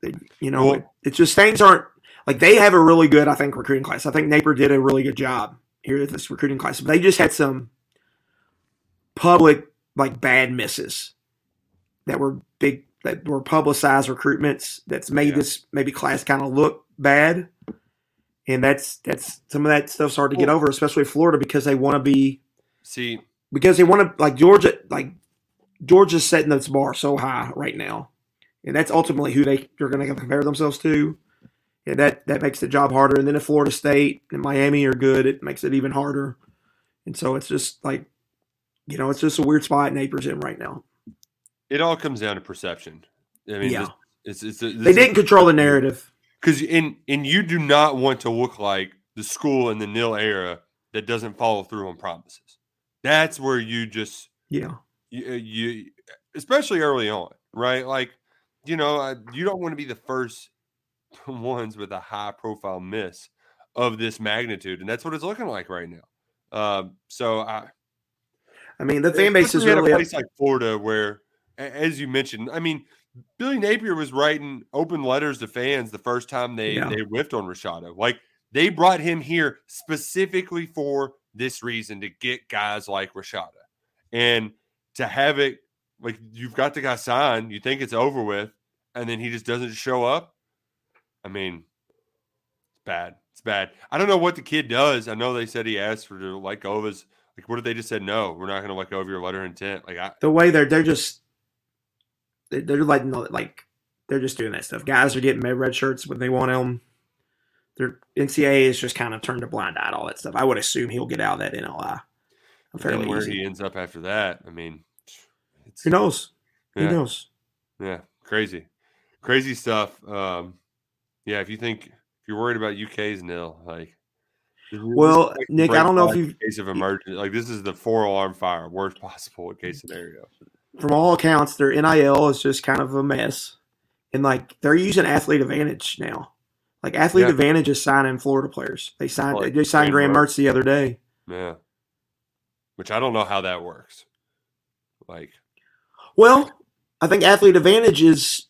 They, you know, it, it's just things aren't like they have a really good, I think, recruiting class. I think Napier did a really good job here at this recruiting class. But they just had some public like bad misses that were big that were publicized recruitments that's made Yeah. this maybe class kind of look bad. And that's that's some of that stuff's hard to get over, especially Florida, because they want to be See, because they want to like Georgia like Georgia's setting this bar so high right now, and that's ultimately who they they're going to compare themselves to. Yeah, that that makes the job harder. And then if Florida State and Miami are good, it makes it even harder. And so it's just like, you know, it's just a weird spot Napier's in right now. it all comes down to perception. I mean, Yeah. it's, it's, They didn't control the narrative. because in and you do not want to look like the school in the nil era that doesn't follow through on promises. That's where you just Yeah, you, uh, you especially early on, right? Like, you know, you don't want to be the first ones with a high profile miss of this magnitude, and that's what it's looking like right now. Um, so I, I mean the fan base is really a up- like Florida, where, as you mentioned, I mean, Billy Napier was writing open letters to fans the first time they Yeah. they whiffed on Rashada. Like they brought him here specifically for this reason to get guys like Rashada, and to have it like you've got the guy signed, you think it's over with, and then he just doesn't show up. I mean, it's bad. It's bad. I don't know what the kid does. I know they said he asked for to let go of his. Like, what if they just said no? We're not going to let go of your letter of intent. Like, I, the way they're they're just they're, they're like no, like they're just doing that stuff. Guys are getting red shirts when they want them. Their NCAA has just kind of turned a blind eye to all that stuff. I would assume he'll get out of that NLI and fairly where easy. he ends up after that. I mean, it's Who knows? Yeah. Who knows? Yeah, crazy, crazy stuff. Um, yeah, if you think if you're worried about UK's nil, like, Well, like Nick, I don't know if you've- case of emergency. Like, this is the four alarm fire, worst possible case scenario. From all accounts, their NIL is just kind of a mess, and like they're using Athlete Advantage now. Like Athlete Yeah. Advantage is signing Florida players. They signed. Like they signed Graham Mertz the other day. Yeah, which I don't know how that works. Like, Well, I think Athlete Advantage is,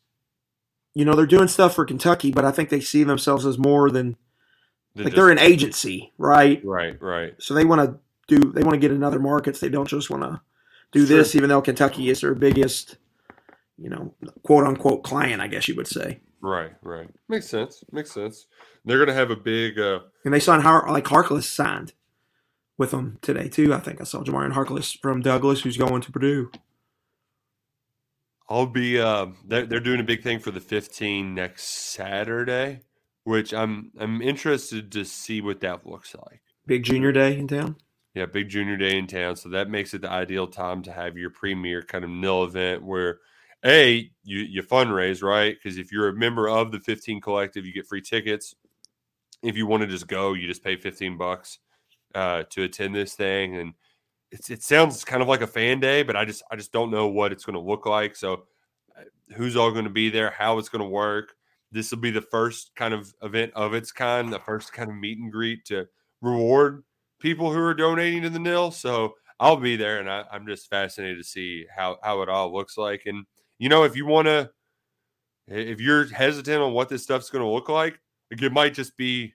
you know, they're doing stuff for Kentucky, but I think they see themselves as more than the like just- they're an agency, right? right, right. So they want to do they want to get in other markets. They don't just want to do Sure. this, even though Kentucky is their biggest, you know, quote unquote client, I guess you would say. Right, right. Makes sense. Makes sense. They're gonna have a big uh And they signed Har- like Harkless signed with them today too. I think I saw Jamarian Harkless from Douglas, who's going to Purdue. I'll be uh they're they're doing a big thing for the 15 next Saturday, which I'm I'm interested to see what that looks like. Big junior day in town. Yeah, big junior day in town. So that makes it the ideal time to have your premier kind of nil event where A, you you fundraise, right? Because if you're a member of the 15 collective, you get free tickets. If you want to just go, you just pay 15 bucks uh, to attend this thing. And it's it sounds kind of like a fan day, but I just I just don't know what it's going to look like. So uh, who's all going to be there, how it's going to work. This will be the first kind of event of its kind, the first kind of meet and greet to reward people who are donating to the nil. So I'll be there, and I, I'm just fascinated to see how how it all looks like. And you know, if you want to, if you're hesitant on what this stuff's going to look like, like, it might just be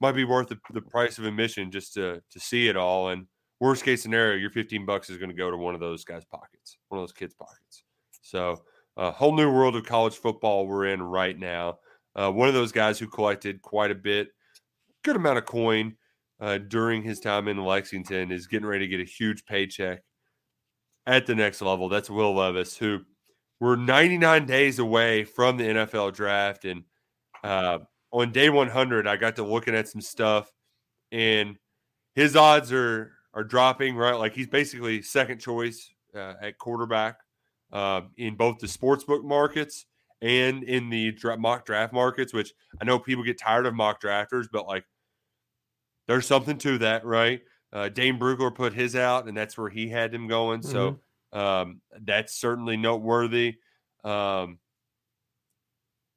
might be worth the, the price of admission just to to see it all. And worst case scenario, your 15 bucks is going to go to one of those guys' pockets, one of those kids' pockets. So a whole new world of college football we're in right now. Uh, one of those guys who collected quite a bit, good amount of coin uh, during his time in Lexington is getting ready to get a huge paycheck at the next level. That's Will Levis, who we're 99 days away from the NFL draft. And uh, on day 100, I got to looking at some stuff, and his odds are are dropping. Right, like he's basically second choice uh, at quarterback uh, in both the sportsbook markets and in the dra- mock draft markets. Which I know people get tired of mock drafters, but like there's something to that, right? Uh, Dane Brugler put his out, and that's where he had him going. So um, that's certainly noteworthy. Um,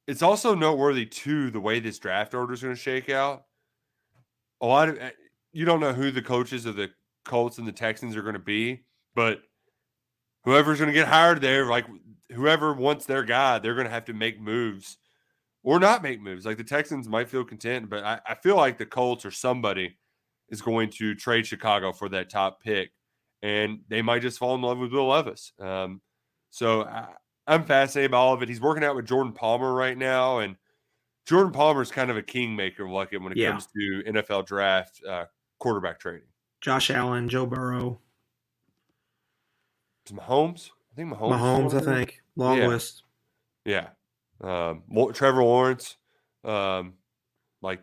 it's also noteworthy too the way this draft order is going to shake out. A lot of eh, you don't know who the coaches of the Colts and the Texans are going to be, but whoever's going to get hired there, like whoever wants their guy, they're going to have to make moves or not make moves. Like the Texans might feel content, but I, I feel like the Colts or somebody is going to trade Chicago for that top pick, and they might just fall in love with Will Levis. Um, so I, I'm fascinated by all of it. He's working out with Jordan Palmer right now, and Jordan Palmer is kind of a kingmaker, it when it Yeah. comes to NFL draft uh, quarterback trading. Josh Allen, Joe Burrow, Mahomes? I think Mahomes. Mahomes, I think. Long Yeah. list. Yeah. Um, Trevor Lawrence. Um, like,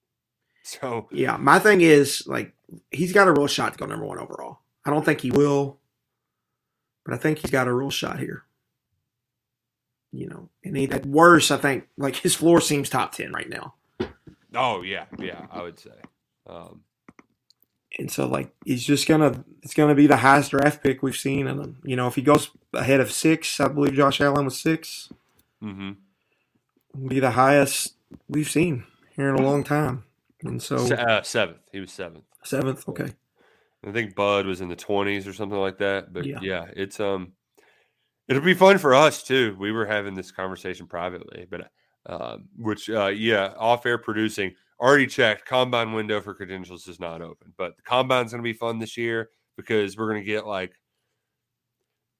so Yeah, my thing is like he's got a real shot to go number one overall. I don't think he will, but I think he's got a real shot here. You know, and he, at worst, I think like his floor seems top ten right now, Oh yeah, yeah, I would say. Um, and so like he's just gonna it's gonna be the highest draft pick we've seen, and you know if he goes ahead of six, I believe Josh Allen was six, mhm. be the highest we've seen here in a long time, and so uh, seventh. He was seventh. seventh, okay, I think Bud was in the twenties or something like that. But Yeah. yeah. it's um, it'll be fun for us too. We were having this conversation privately, but um, which uh, yeah, off air producing already checked. Combine window for credentials is not open, but the combine's going to be fun this year because we're going to get like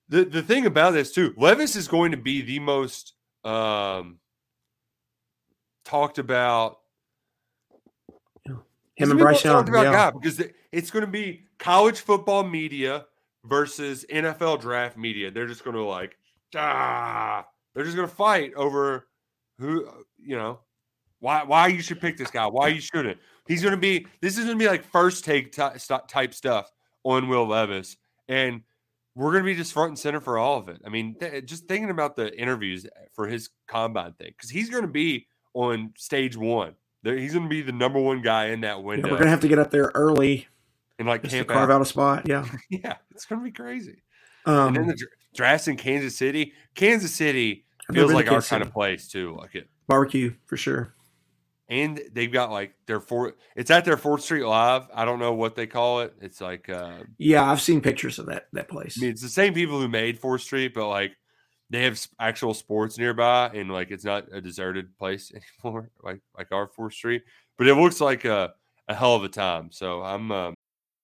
the the thing about this too. Levis is going to be the most um talked about him and Bryce the most talked Young, about yeah. guy because it's going to be college football media versus NFL draft media. They're just going to like, ah, they're just going to fight over who, you know, why why you should pick this guy, why you shouldn't. He's going to be. This is going to be like first take st- type stuff on Will Levis, and we're going to be just front and center for all of it. I mean, th- just thinking about the interviews for his combine thing because he's going to be on stage one. There, he's going to be the number one guy in that Yeah, window we're gonna have to get up there early and like just to carve out. out a spot. Yeah. Yeah, it's going to be crazy. Um, and then the dr- drafts in Kansas City. Kansas City feels like our kind of place too. Like it, barbecue for sure. And they've got like their four. It's at their Fourth Street Live. I don't know what they call it. It's like uh, Yeah, I've seen pictures of that that place. I mean, it's the same people who made Fourth Street, but like they have actual sports nearby, and like it's not a deserted place anymore, like like our Fourth Street. But it looks like a, a hell of a time. So I'm um,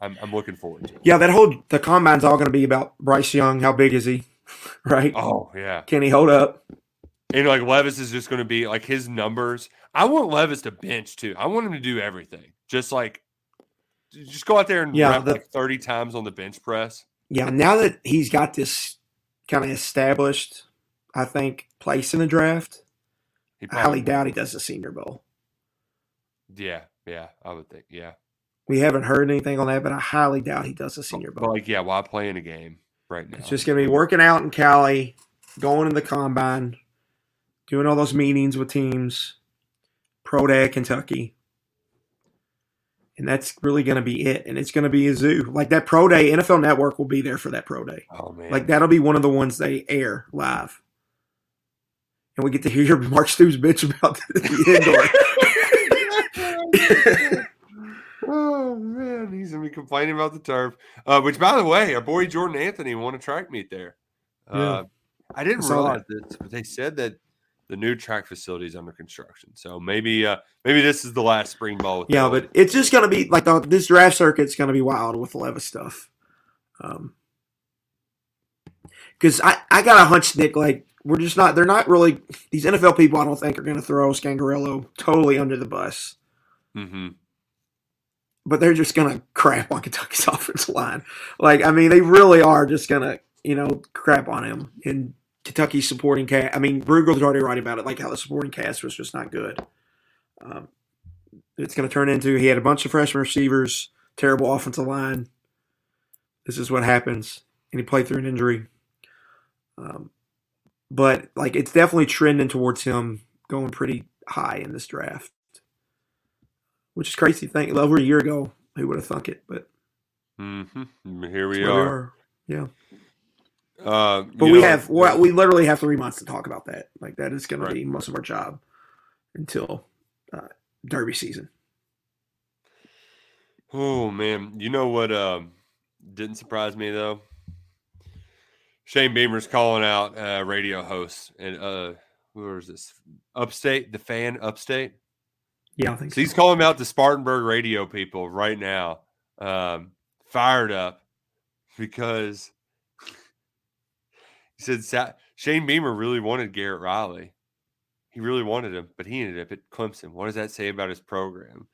I'm, I'm looking forward to. It. Yeah, that whole the combine's all going to be about Bryce Young. How big is he? right? Oh yeah. Can he hold up? And like Levis is just going to be like his numbers. I want Levis to bench too. I want him to do everything. Just like, just go out there and Yeah, rep the- like thirty times on the bench press. Yeah. Now that he's got this kind of established, I think place in the draft, He I highly doubt he does the Senior Bowl. Yeah, yeah, I would think. Yeah, We haven't heard anything on that, but I highly doubt he does the oh, Senior but Bowl. like, yeah, why play in a game right now? It's just going to be working out in Cali, going to the combine, doing all those meetings with teams, pro day at Kentucky. And that's really going to be it. And it's going to be a zoo. Like that pro day, NFL Network will be there for that pro day. oh man, Like that'll be one of the ones they air live. And we get to hear Mark Stoops bitch about the indoor. oh man, he's gonna be complaining about the turf. Uh, which, by the way, our boy Jordan Anthony won a track meet there. Uh, Yeah. I didn't I realize this, but they said that the new track facility is under construction. So maybe, uh, maybe this is the last spring ball. With yeah, but it's just going to be like the, this draft circuit's going to be wild with Levis stuff. Um, because I, I got a hunch, Nick, like we're just not, they're not really, these NFL people, I don't think are going to throw Scangarello totally under the bus. Mhm. But they're just gonna crap on Kentucky's offensive line. Like, I mean, they really are just gonna, you know, crap on him. And Kentucky's supporting cast. I mean, Brugler's already writing about it, like how the supporting cast was just not good. Um, it's gonna turn into he had a bunch of freshman receivers, terrible offensive line. This is what happens, and he played through an injury. Um, but like, it's definitely trending towards him going pretty high in this draft which is crazy think. Over a year ago, who would have thunk it? But Mm-hmm. Here we where are. Yeah, Uh, but we know, have well, we literally have three months to talk about that. Like that is going Right. to be most of our job until uh, Derby season. Oh man, you know what? Um, didn't surprise me though. Shane Beamer's calling out uh, radio hosts and uh, who is this? Upstate, the fan, Upstate. Yeah, I think So so. he's calling out the Spartanburg radio people right now, um, fired up because he said Sa- Shane Beamer really wanted Garrett Riley. He really wanted him, but he ended up at Clemson. What does that say about his program?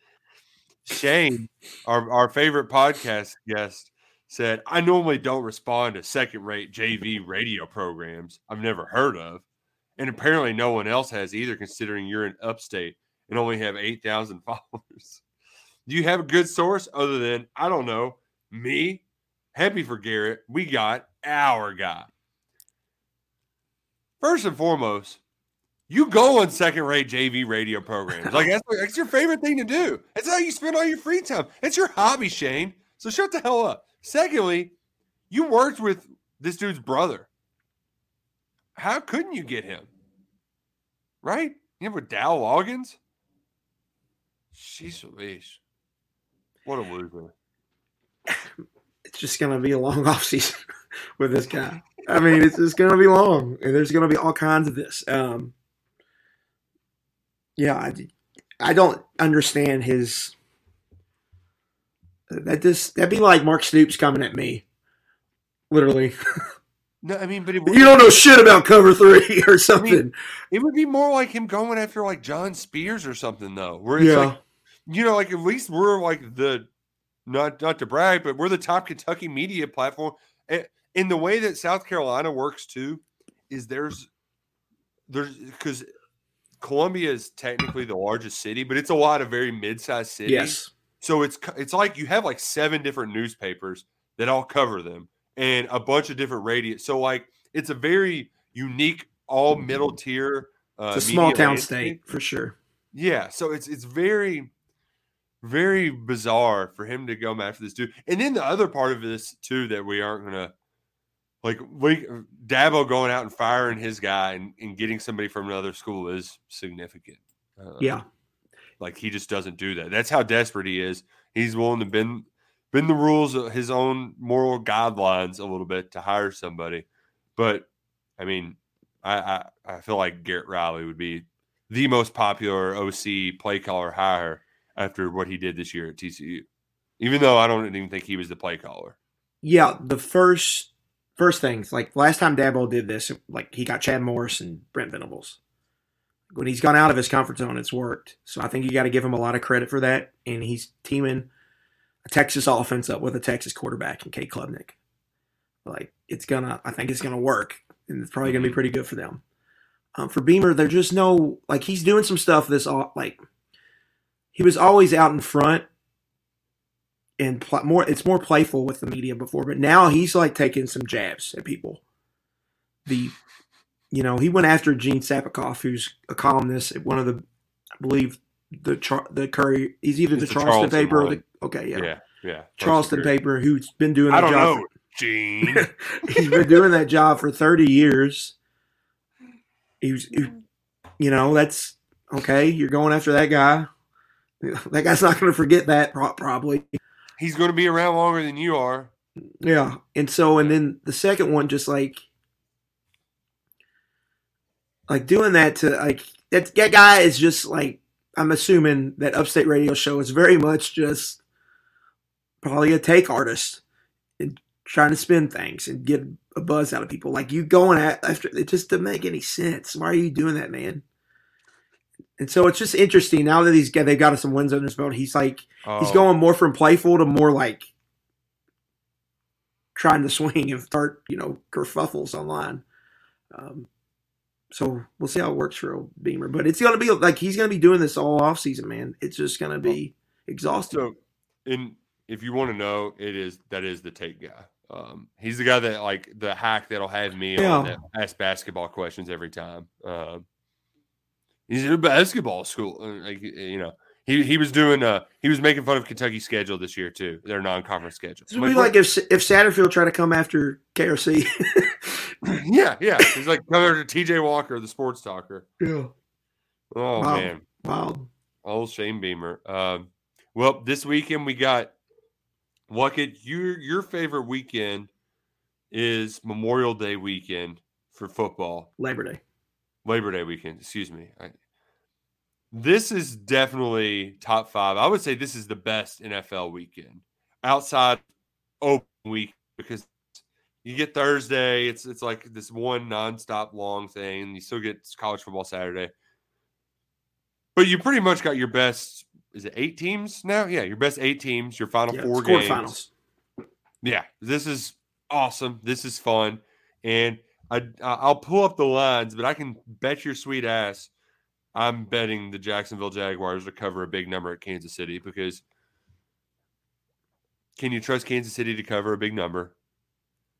Shane, our, our favorite podcast guest, said, I normally don't respond to second rate JV radio programs I've never heard of. And apparently no one else has either, considering you're in upstate and only have 8,000 followers. Do you have a good source other than, I don't know, me? Happy for Garrett. We got our guy. First and foremost, you go on second rate JV radio programs. Like, that's, that's your favorite thing to do. That's how you spend all your free time. It's your hobby, Shane. So shut the hell up. Secondly, you worked with this dude's brother. How couldn't you get him? Right? You have with Dow Loggins? Sheesh, Louise. What a loser. it's just going to be a long off season with this guy. I mean, it's just going to be long, and there's going to be all kinds of this. Um, yeah, I, I don't understand his. That just that'd be like Mark Stoops coming at me, literally. No, I mean, but it you don't know shit about cover three or something. It would be more like him going after like John Spears or something, though. Where it's yeah, like, you know, like at least we're like the not not to brag, but we're the top Kentucky media platform. In the way that South Carolina works too, is there's there's because Columbia is technically the largest city, but it's a lot of very mid-sized cities. yes, So it's it's like you have like seven different newspapers that all cover them and a bunch of different radio. So like it's a very unique all middle tier. Uh, it's a small town landscape. state for sure. Yeah, so it's it's very very bizarre for him to go after this dude. And then the other part of this too that we aren't gonna like we Dabo going out and firing his guy and, and getting somebody from another school is significant. Uh, Yeah, like he just doesn't do that. That's how desperate he is. He's willing to bend bend the rules of his own moral guidelines a little bit to hire somebody. But I mean, I I, I feel like Garrett Riley would be the most popular OC play caller hire after what he did this year at TCU. Even though I don't even think he was the play caller. yeah. The first first things like last time Dabo did this, like he got Chad Morris and Brent Venables. When he's gone out of his comfort zone, it's worked. So I think you got to give him a lot of credit for that. And he's teaming a Texas offense up with a Texas quarterback and Cade Klubnik. Like it's gonna, I think it's gonna work, and it's probably gonna be pretty good for them. Um, for Beamer, there's just no like he's doing some stuff this all like he was always out in front and pl- more it's more playful with the media before but now he's like taking some jabs at people the you know he went after gene Sapakoff who's a columnist at one of the i believe the Char- the curry he's either the the charleston, Charleston paper or the okay yeah, Yeah, yeah. charleston paper who's been doing I that don't job know, Gene. he's been doing that job for 30 years he was he- you know that's okay you're going after that guy that guy's not going to forget that probably He's going to be around longer than you are. Yeah. And so and then the second one just like like doing that to like that, that guy is just like I'm assuming that upstate radio show is very much just probably a take artist and trying to spin things and get a buzz out of people. Like you going at after it just doesn't make any sense. Why are you doing that, man? And so it's just interesting now that he's got they've got some wins under his belt. He's like he's Oh, going more from playful to more like trying to swing and start, you know, kerfuffles online. Um, so we'll see how it works for old Beamer. But it's gonna be like he's gonna be doing this all off season, man. It's just gonna be exhausting. So, in if you want to know, it is that is the take guy. Um, he's the guy that like the hack that'll have me Yeah. on that ask basketball questions every time. Um, he's in a basketball school, uh, like you know. He he was doing uh he was making fun of Kentucky's schedule this year too, their non-conference schedule. This would be like if if Satterfield tried to come after KRC. yeah, yeah. He's like coming after TJ Walker, the sports talker. Yeah. Oh Wow. man. Wow. Old Shane Beamer. Um, well, this weekend we got Luckett. Your your favorite weekend is Memorial Day weekend for football. Labor Day. Labor Day weekend. Excuse me. I, this is definitely top five. I would say this is the best NFL weekend outside open week because you get Thursday. It's it's like this one nonstop long thing. You still get college football Saturday, but you pretty much got your best. Is it eight teams now? Yeah, your best eight teams. Your final Yeah, four games. quarterfinals. Yeah, this is awesome. This is fun, and I I'll pull up the lines, but I can bet your sweet ass I'm betting the Jacksonville Jaguars to cover a big number at Kansas City because can you trust Kansas City to cover a big number?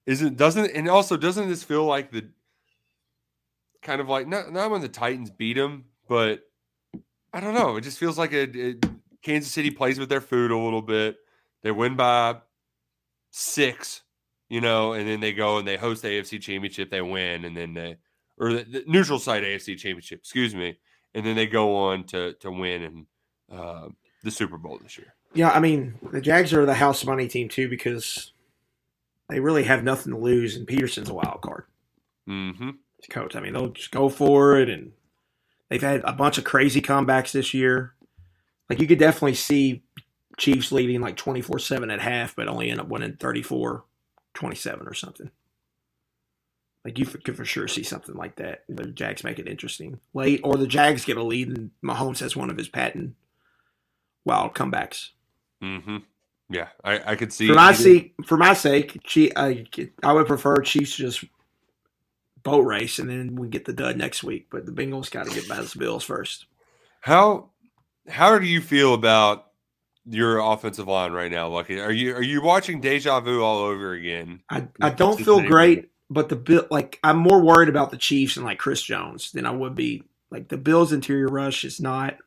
Isn't doesn't and also doesn't this feel like the kind of like not not when the Titans beat them, but I don't know. It just feels like a, Kansas City plays with their food a little bit. They win by six, you know, and then they go and they host the AFC Championship. They win, and then they or the, the neutral site AFC Championship, excuse me, and then they go on to to win and uh, the Super Bowl this year. Yeah, I mean the Jags are the house money team too because they really have nothing to lose, and Pederson's a wild card Mm-hmm. coach. I mean they'll just go for it, and they've had a bunch of crazy comebacks this year. Like you could definitely see Chiefs leading like twenty four seven at half, but only end up winning 34-27 or something. Like you could for sure see something like that. The Jags make it interesting late, or the Jags get a lead, and Mahomes has one of his patent wild comebacks. Mm-hmm. Yeah, I, I could see for my sake, for my sake, I, I would prefer Chiefs just boat race and then we get the dud next week. But the Bengals got to get by the Bills first. How how do you feel about your offensive line right now, Lucky? Are you are you watching deja vu all over again? I, I don't feel great, but the bill like I'm more worried about the Chiefs and like Chris Jones than I would be like the Bills interior rush is not.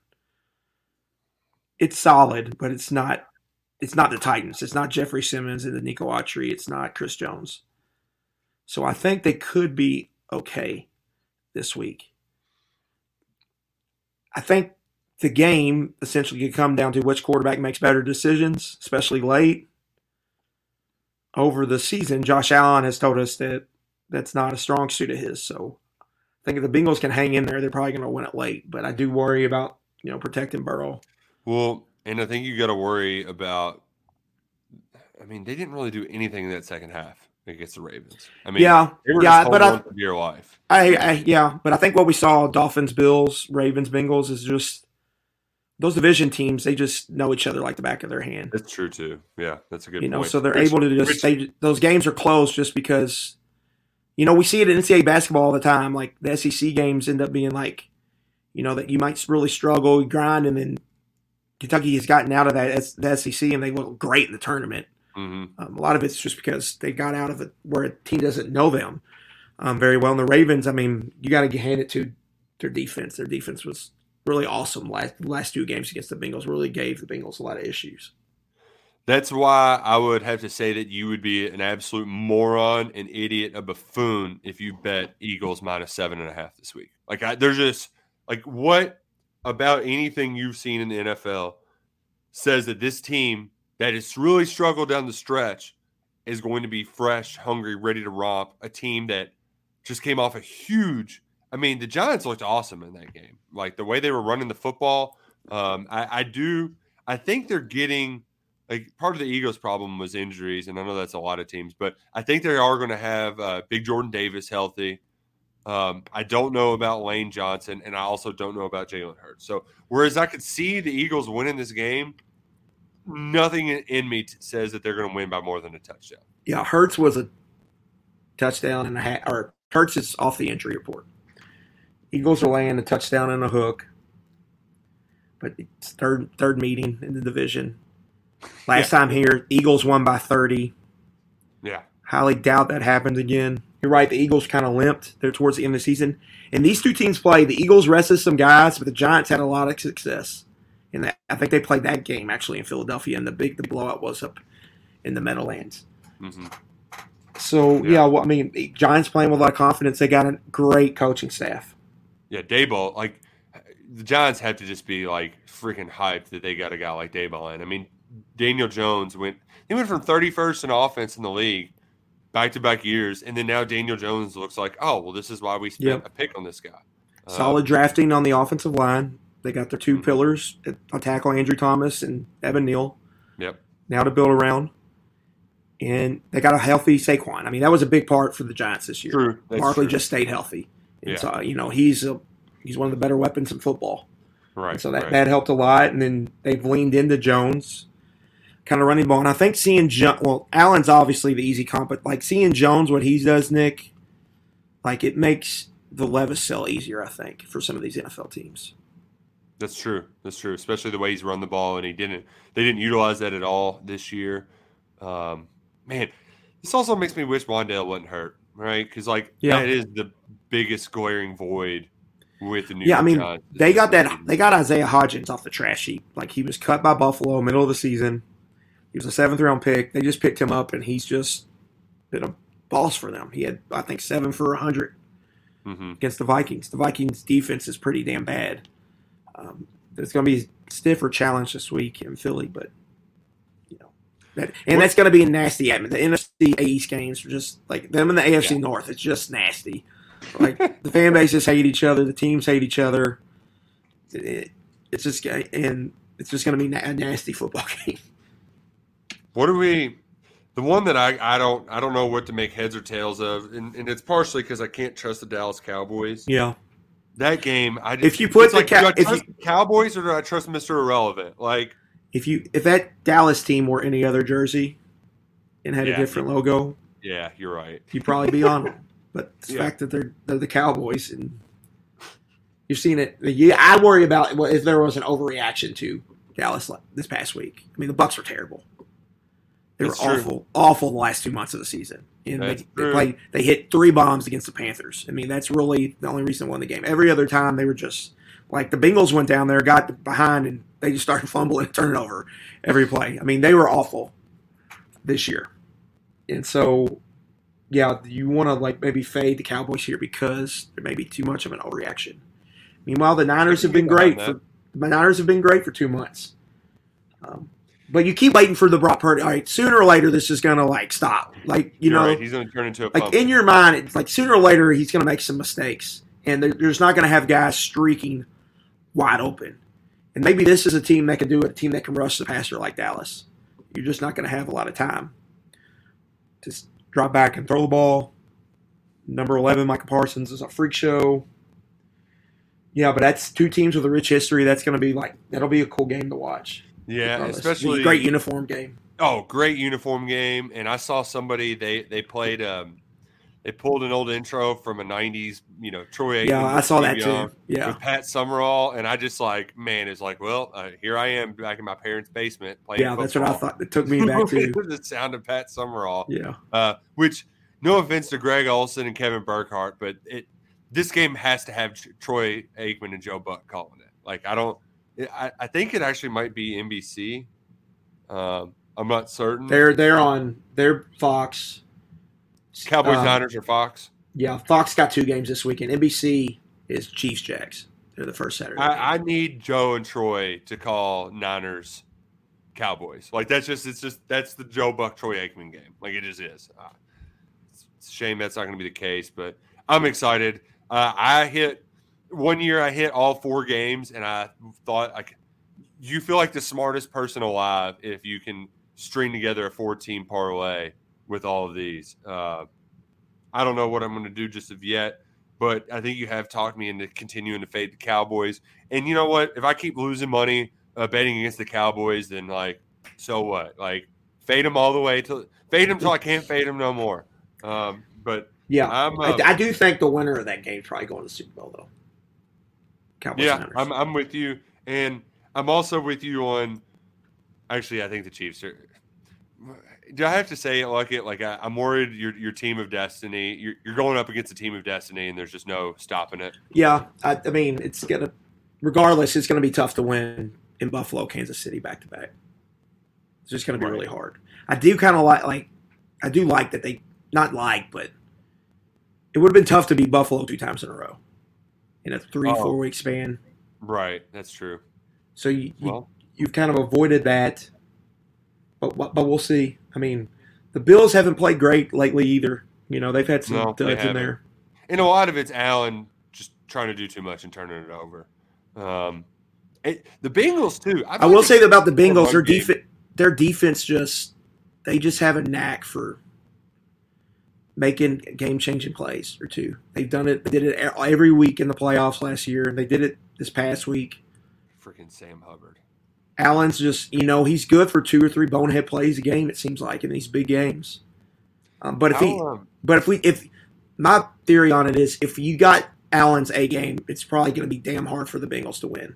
It's solid, but it's not. It's not the Titans. It's not Jeffrey Simmons and Denico Autry. It's not Chris Jones. So I think they could be okay this week. I think the game essentially could come down to which quarterback makes better decisions, especially late. Over the season, Josh Allen has told us that that's not a strong suit of his. So I think if the Bengals can hang in there, they're probably going to win it late. But I do worry about you know protecting Burrow. Well, and I think you got to worry about. I mean, they didn't really do anything in that second half against the Ravens. I mean, yeah, yeah, but I, dear life. I, I, yeah, but I think what we saw Dolphins, Bills, Ravens, Bengals is just those division teams. They just know each other like the back of their hand. That's true too. Yeah, that's a good you know, point. so they're Rich- able to just Rich- they, those games are close just because you know we see it in NCAA basketball all the time. Like the SEC games end up being like you know that you might really struggle, grind, and then Kentucky has gotten out of that the SEC and they look great in the tournament. Mhm. Um, a lot of it's just because they got out of it where a team doesn't know them um, very well. And the Ravens, I mean, you got to hand it to their defense. Their defense was really awesome last last two games against the Bengals. Really gave the Bengals a lot of issues. That's why I would have to say that you would be an absolute moron, an idiot, a buffoon if you bet Eagles minus seven and a half this week. Like, I, there's just like what about anything you've seen in the NFL says that this team that has really struggled down the stretch is going to be fresh, hungry, ready to romp. A team that just came off a huge. I mean, the Giants looked awesome in that game. Like the way they were running the football. Um, I, I do. I think they're getting like part of the Eagles' problem was injuries, and I know that's a lot of teams, but I think they are going to have uh, Big Jordan Davis healthy. Um, I don't know about Lane Johnson, and I also don't know about Jalen Hurts. So, whereas I could see the Eagles winning this game, nothing in, me t- says that they're going to win by more than a touchdown. Yeah, Hurts was a touchdown and a half, or Hurts is off the injury report. Eagles are laying a touchdown and a hook, but it's third third meeting in the division. Last time here, Eagles won by thirty. Yeah, Highly doubt that happens again. You're right. The Eagles kind of limped there towards the end of the season, and these two teams play. The Eagles rested some guys, but the Giants had a lot of success. And that, I think they played that game actually in Philadelphia, and the big the blowout was up in the Meadowlands. hmm So Yeah. yeah, well, I mean, Giants playing with a lot of confidence. They got a great coaching staff. Yeah, Daboll, like the Giants have to just be like freaking hyped that they got a guy like Daboll in. I mean, Daniel Jones went he went from 31st in offense in the league back to back years, and then now Daniel Jones looks like, oh well, this is why we spent Yep. a pick on this guy. Uh, Solid drafting on the offensive line. They got their 2 Mhm. pillars at on tackle Andrew Thomas and Evan Neal. Yep. Now to build around. And they got a healthy Saquon. I mean, that was a big part for the Giants this year. True. That's Barkley true. just stayed healthy. And Yeah. so, you know, he's a he's one of the better weapons in football. right. And so that, right. that helped a lot. And then they've leaned into Jones, kind of running the ball. And I think seeing jo- well, Allen's obviously the easy comp, but like seeing Jones what he does, Nick, like it makes the Levis sell easier. I think for some of these NFL teams. That's true. That's true. Especially the way he's run the ball, and he didn't. They didn't utilize that at all this year. Um, man, this also makes me wish Wan'Dale wasn't hurt, right? Because like Yeah. that is the biggest glaring void with the New Yeah, I mean Giants. they got that. They got Isaiah Hodgins off the trash sheet. Like he was cut by Buffalo middle of the season. He was a seventh round pick. They just picked him up, and he's just been a boss for them. He had I think seven for a hundred Mhm. against the Vikings. The Vikings defense is pretty damn bad. Um, it's going to be a stiffer challenge this week in Philly, but you know, that, and that's going to be a nasty atmosphere. The NFC East games are just like them in the AFC Yeah. North. It's just nasty. Like the fan bases hate each other, the teams hate each other. It, it's just and it's just going to be a nasty football game. What are we? The one that I, I don't I don't know what to make heads or tails of, and, and it's partially because I can't trust the Dallas Cowboys. Yeah, That game, I If you put the like, Cow- do I if the Cowboys or do I trust Mister Irrelevant? Like, if you if that Dallas team were any other jersey and had Yeah. a different logo, yeah, you're right. you'd probably be on them. But the Yeah. fact that they're they're the Cowboys and you've seen it, yeah, I worry about if there was an overreaction to Dallas this past week. I mean, the Bucks were terrible. They That's were true. awful, awful the last two months of the season. And they, they played. They hit three bombs against the Panthers. I mean, that's really the only reason they won the game. Every other time, they were just like the Bengals went down there, got behind, and they just started fumbling and turning over every play. I mean, they were awful this year. And so, yeah, you want to like maybe fade the Cowboys here because there may be too much of an overreaction. Meanwhile, the Niners have been great for the Niners have been great for two months. Um, but you keep waiting for the Brock Purdy. All right, sooner or later, this is gonna like stop. Like you You're know, right. he's going to turn into a like pumpkin. in your mind, it's like sooner or later he's going to make some mistakes, and there, there's not going to have guys streaking wide open. And maybe this is a team that can do it, a team that can rush the passer like Dallas. You're just not going to have a lot of time. Just drop back and throw the ball. Number 11, Micah Parsons is a freak show. Yeah, but that's two teams with a rich history. That's going to be like that'll be a cool game to watch. Yeah, Regardless. It'll be a especially great uniform game. Oh, great uniform game! And I saw somebody they they played um they pulled an old intro from a '90s you know Troy. Yeah, I saw that too. Yeah, With Pat Summerall, and I just like, man, it's like, well, uh, here I am back in my parents' basement playing. yeah, that's what I thought. It took me back to. the sound of Pat Summerall. Yeah. Uh, which, no offense to Greg Olsen and Kevin Burkhardt, but it this game has to have Troy Aikman and Joe Buck calling it. Like, I don't. I, I think it actually might be NBC. Um, I'm not certain. They're they're on they're Fox. Cowboys, Uh, Niners, or Fox. Yeah, Fox got two games this weekend. NBC is Chiefs Jags. They're the first Saturday. I, I need Joe and Troy to call Niners Cowboys. Like that's just it's just that's the Joe Buck Troy Aikman game. Like it just is. Uh, it's, a shame that's not going to be the case, but I'm excited. Uh, I hit one year. I hit all four games, and I thought like you feel like the smartest person alive if you can string together a four team parlay with all of these. Uh, I don't know what I'm going to do just of yet, but I think you have talked me into continuing to fade the Cowboys. And you know what? If I keep losing money uh, betting against the Cowboys, then like, so what? Like, fade them all the way till fade them till I can't fade them no more. Um, but yeah, I'm, I, uh, I do think the winner of that game is probably going to the Super Bowl though. Cowboys yeah. I'm I'm with you, and I'm also with you on. Actually, I think the Chiefs are. Do I have to say it like it? Like I, I'm worried your your team of destiny. You're, you're going up against a team of destiny, and there's just no stopping it. yeah, I, I mean it's gonna. Regardless, it's going to be tough to win in Buffalo, Kansas City back to back. It's just going to be Right. really hard. I do kind of like like I do like that they not like, but it would have been tough to beat Buffalo two times in a row in a three Oh. four week span. Right, that's true. So you, you Well, you've kind of avoided that, but but we'll see. I mean, the Bills haven't played great lately either. You know, they've had some No, duds in there. and a lot of it's Allen just trying to do too much and turning it over. Um, it, the Bengals too. I will say about the Bengals, their defense, their defense just they just have a knack for making game changing plays or two. They've done it. They did it every week in the playoffs last year, and they did it this past week. freaking Sam Hubbard. Allen's just you know he's good for two or three bonehead plays a game. It seems like in these big games. Um, but if he, um, but if we, if my theory on it is, if you got Allen's A game, it's probably going to be damn hard for the Bengals to win.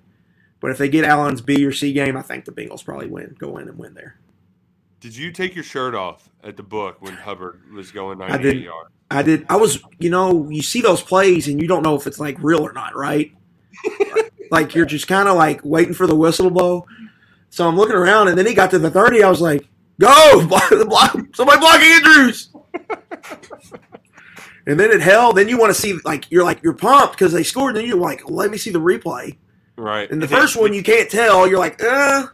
But if they get Allen's B or C game, I think the Bengals probably win, go in and win there. Did you take your shirt off at the book when Hubbard was going I 98 didn't. yards? I did. I was, you know, you see those plays and you don't know if it's like real or not, right? like you're just kind of like waiting for the whistle to blow. So I'm looking around, and then he got to the 30. I was like, "Go, block, block, somebody block Andrews!" and then it held. Then you want to see like you're like you're pumped because they scored. And Then you're like, "Let me see the replay." Right. And the first one you can't tell. You're like, "Uh,"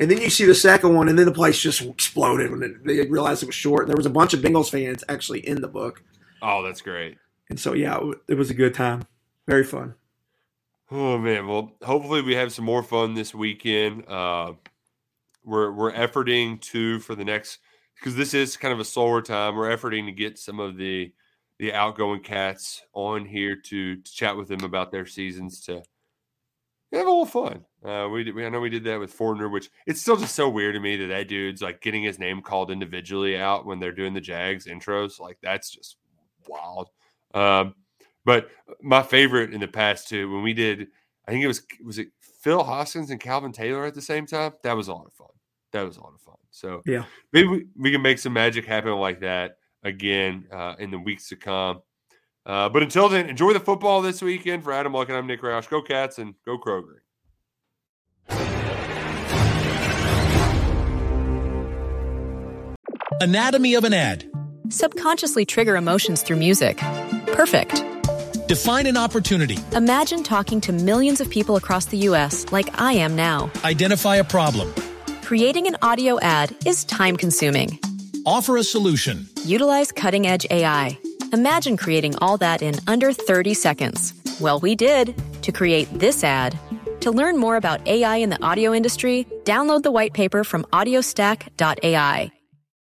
and then you see the second one, and then the place just exploded when it, they realized it was short. And there was a bunch of Bengals fans actually in the book. Oh, that's great. And so, yeah, it it was a good time. Very fun. Oh man, well, hopefully we have some more fun this weekend. Uh, we're we're efforting to for the next because this is kind of a slower time. We're efforting to get some of the the outgoing cats on here to, to chat with them about their seasons to have a little fun. Uh, we, we I know we did that with Fortner, which it's still just so weird to me that that dude's like getting his name called individually out when they're doing the Jags intros. Like that's just wild. Um, but my favorite in the past too, when we did, I think it was was it Phil Hoskins and Calvin Taylor at the same time. That was a lot of fun. That was a lot of fun. So Yeah. maybe we, we can make some magic happen like that again uh, in the weeks to come. Uh, but until then, enjoy the football this weekend. For Adam Luckett I'm Nick Roush. Go Cats and go Kroger. Anatomy of an ad. Subconsciously trigger emotions through music. Perfect. Define an opportunity. Imagine talking to millions of people across the U.S. like I am now. Identify a problem. Creating an audio ad is time consuming. Offer a solution. Utilize cutting edge AI. Imagine creating all that in under 30 seconds. Well, we did to create this ad. To learn more about AI in the audio industry, download the white paper from audiostack.ai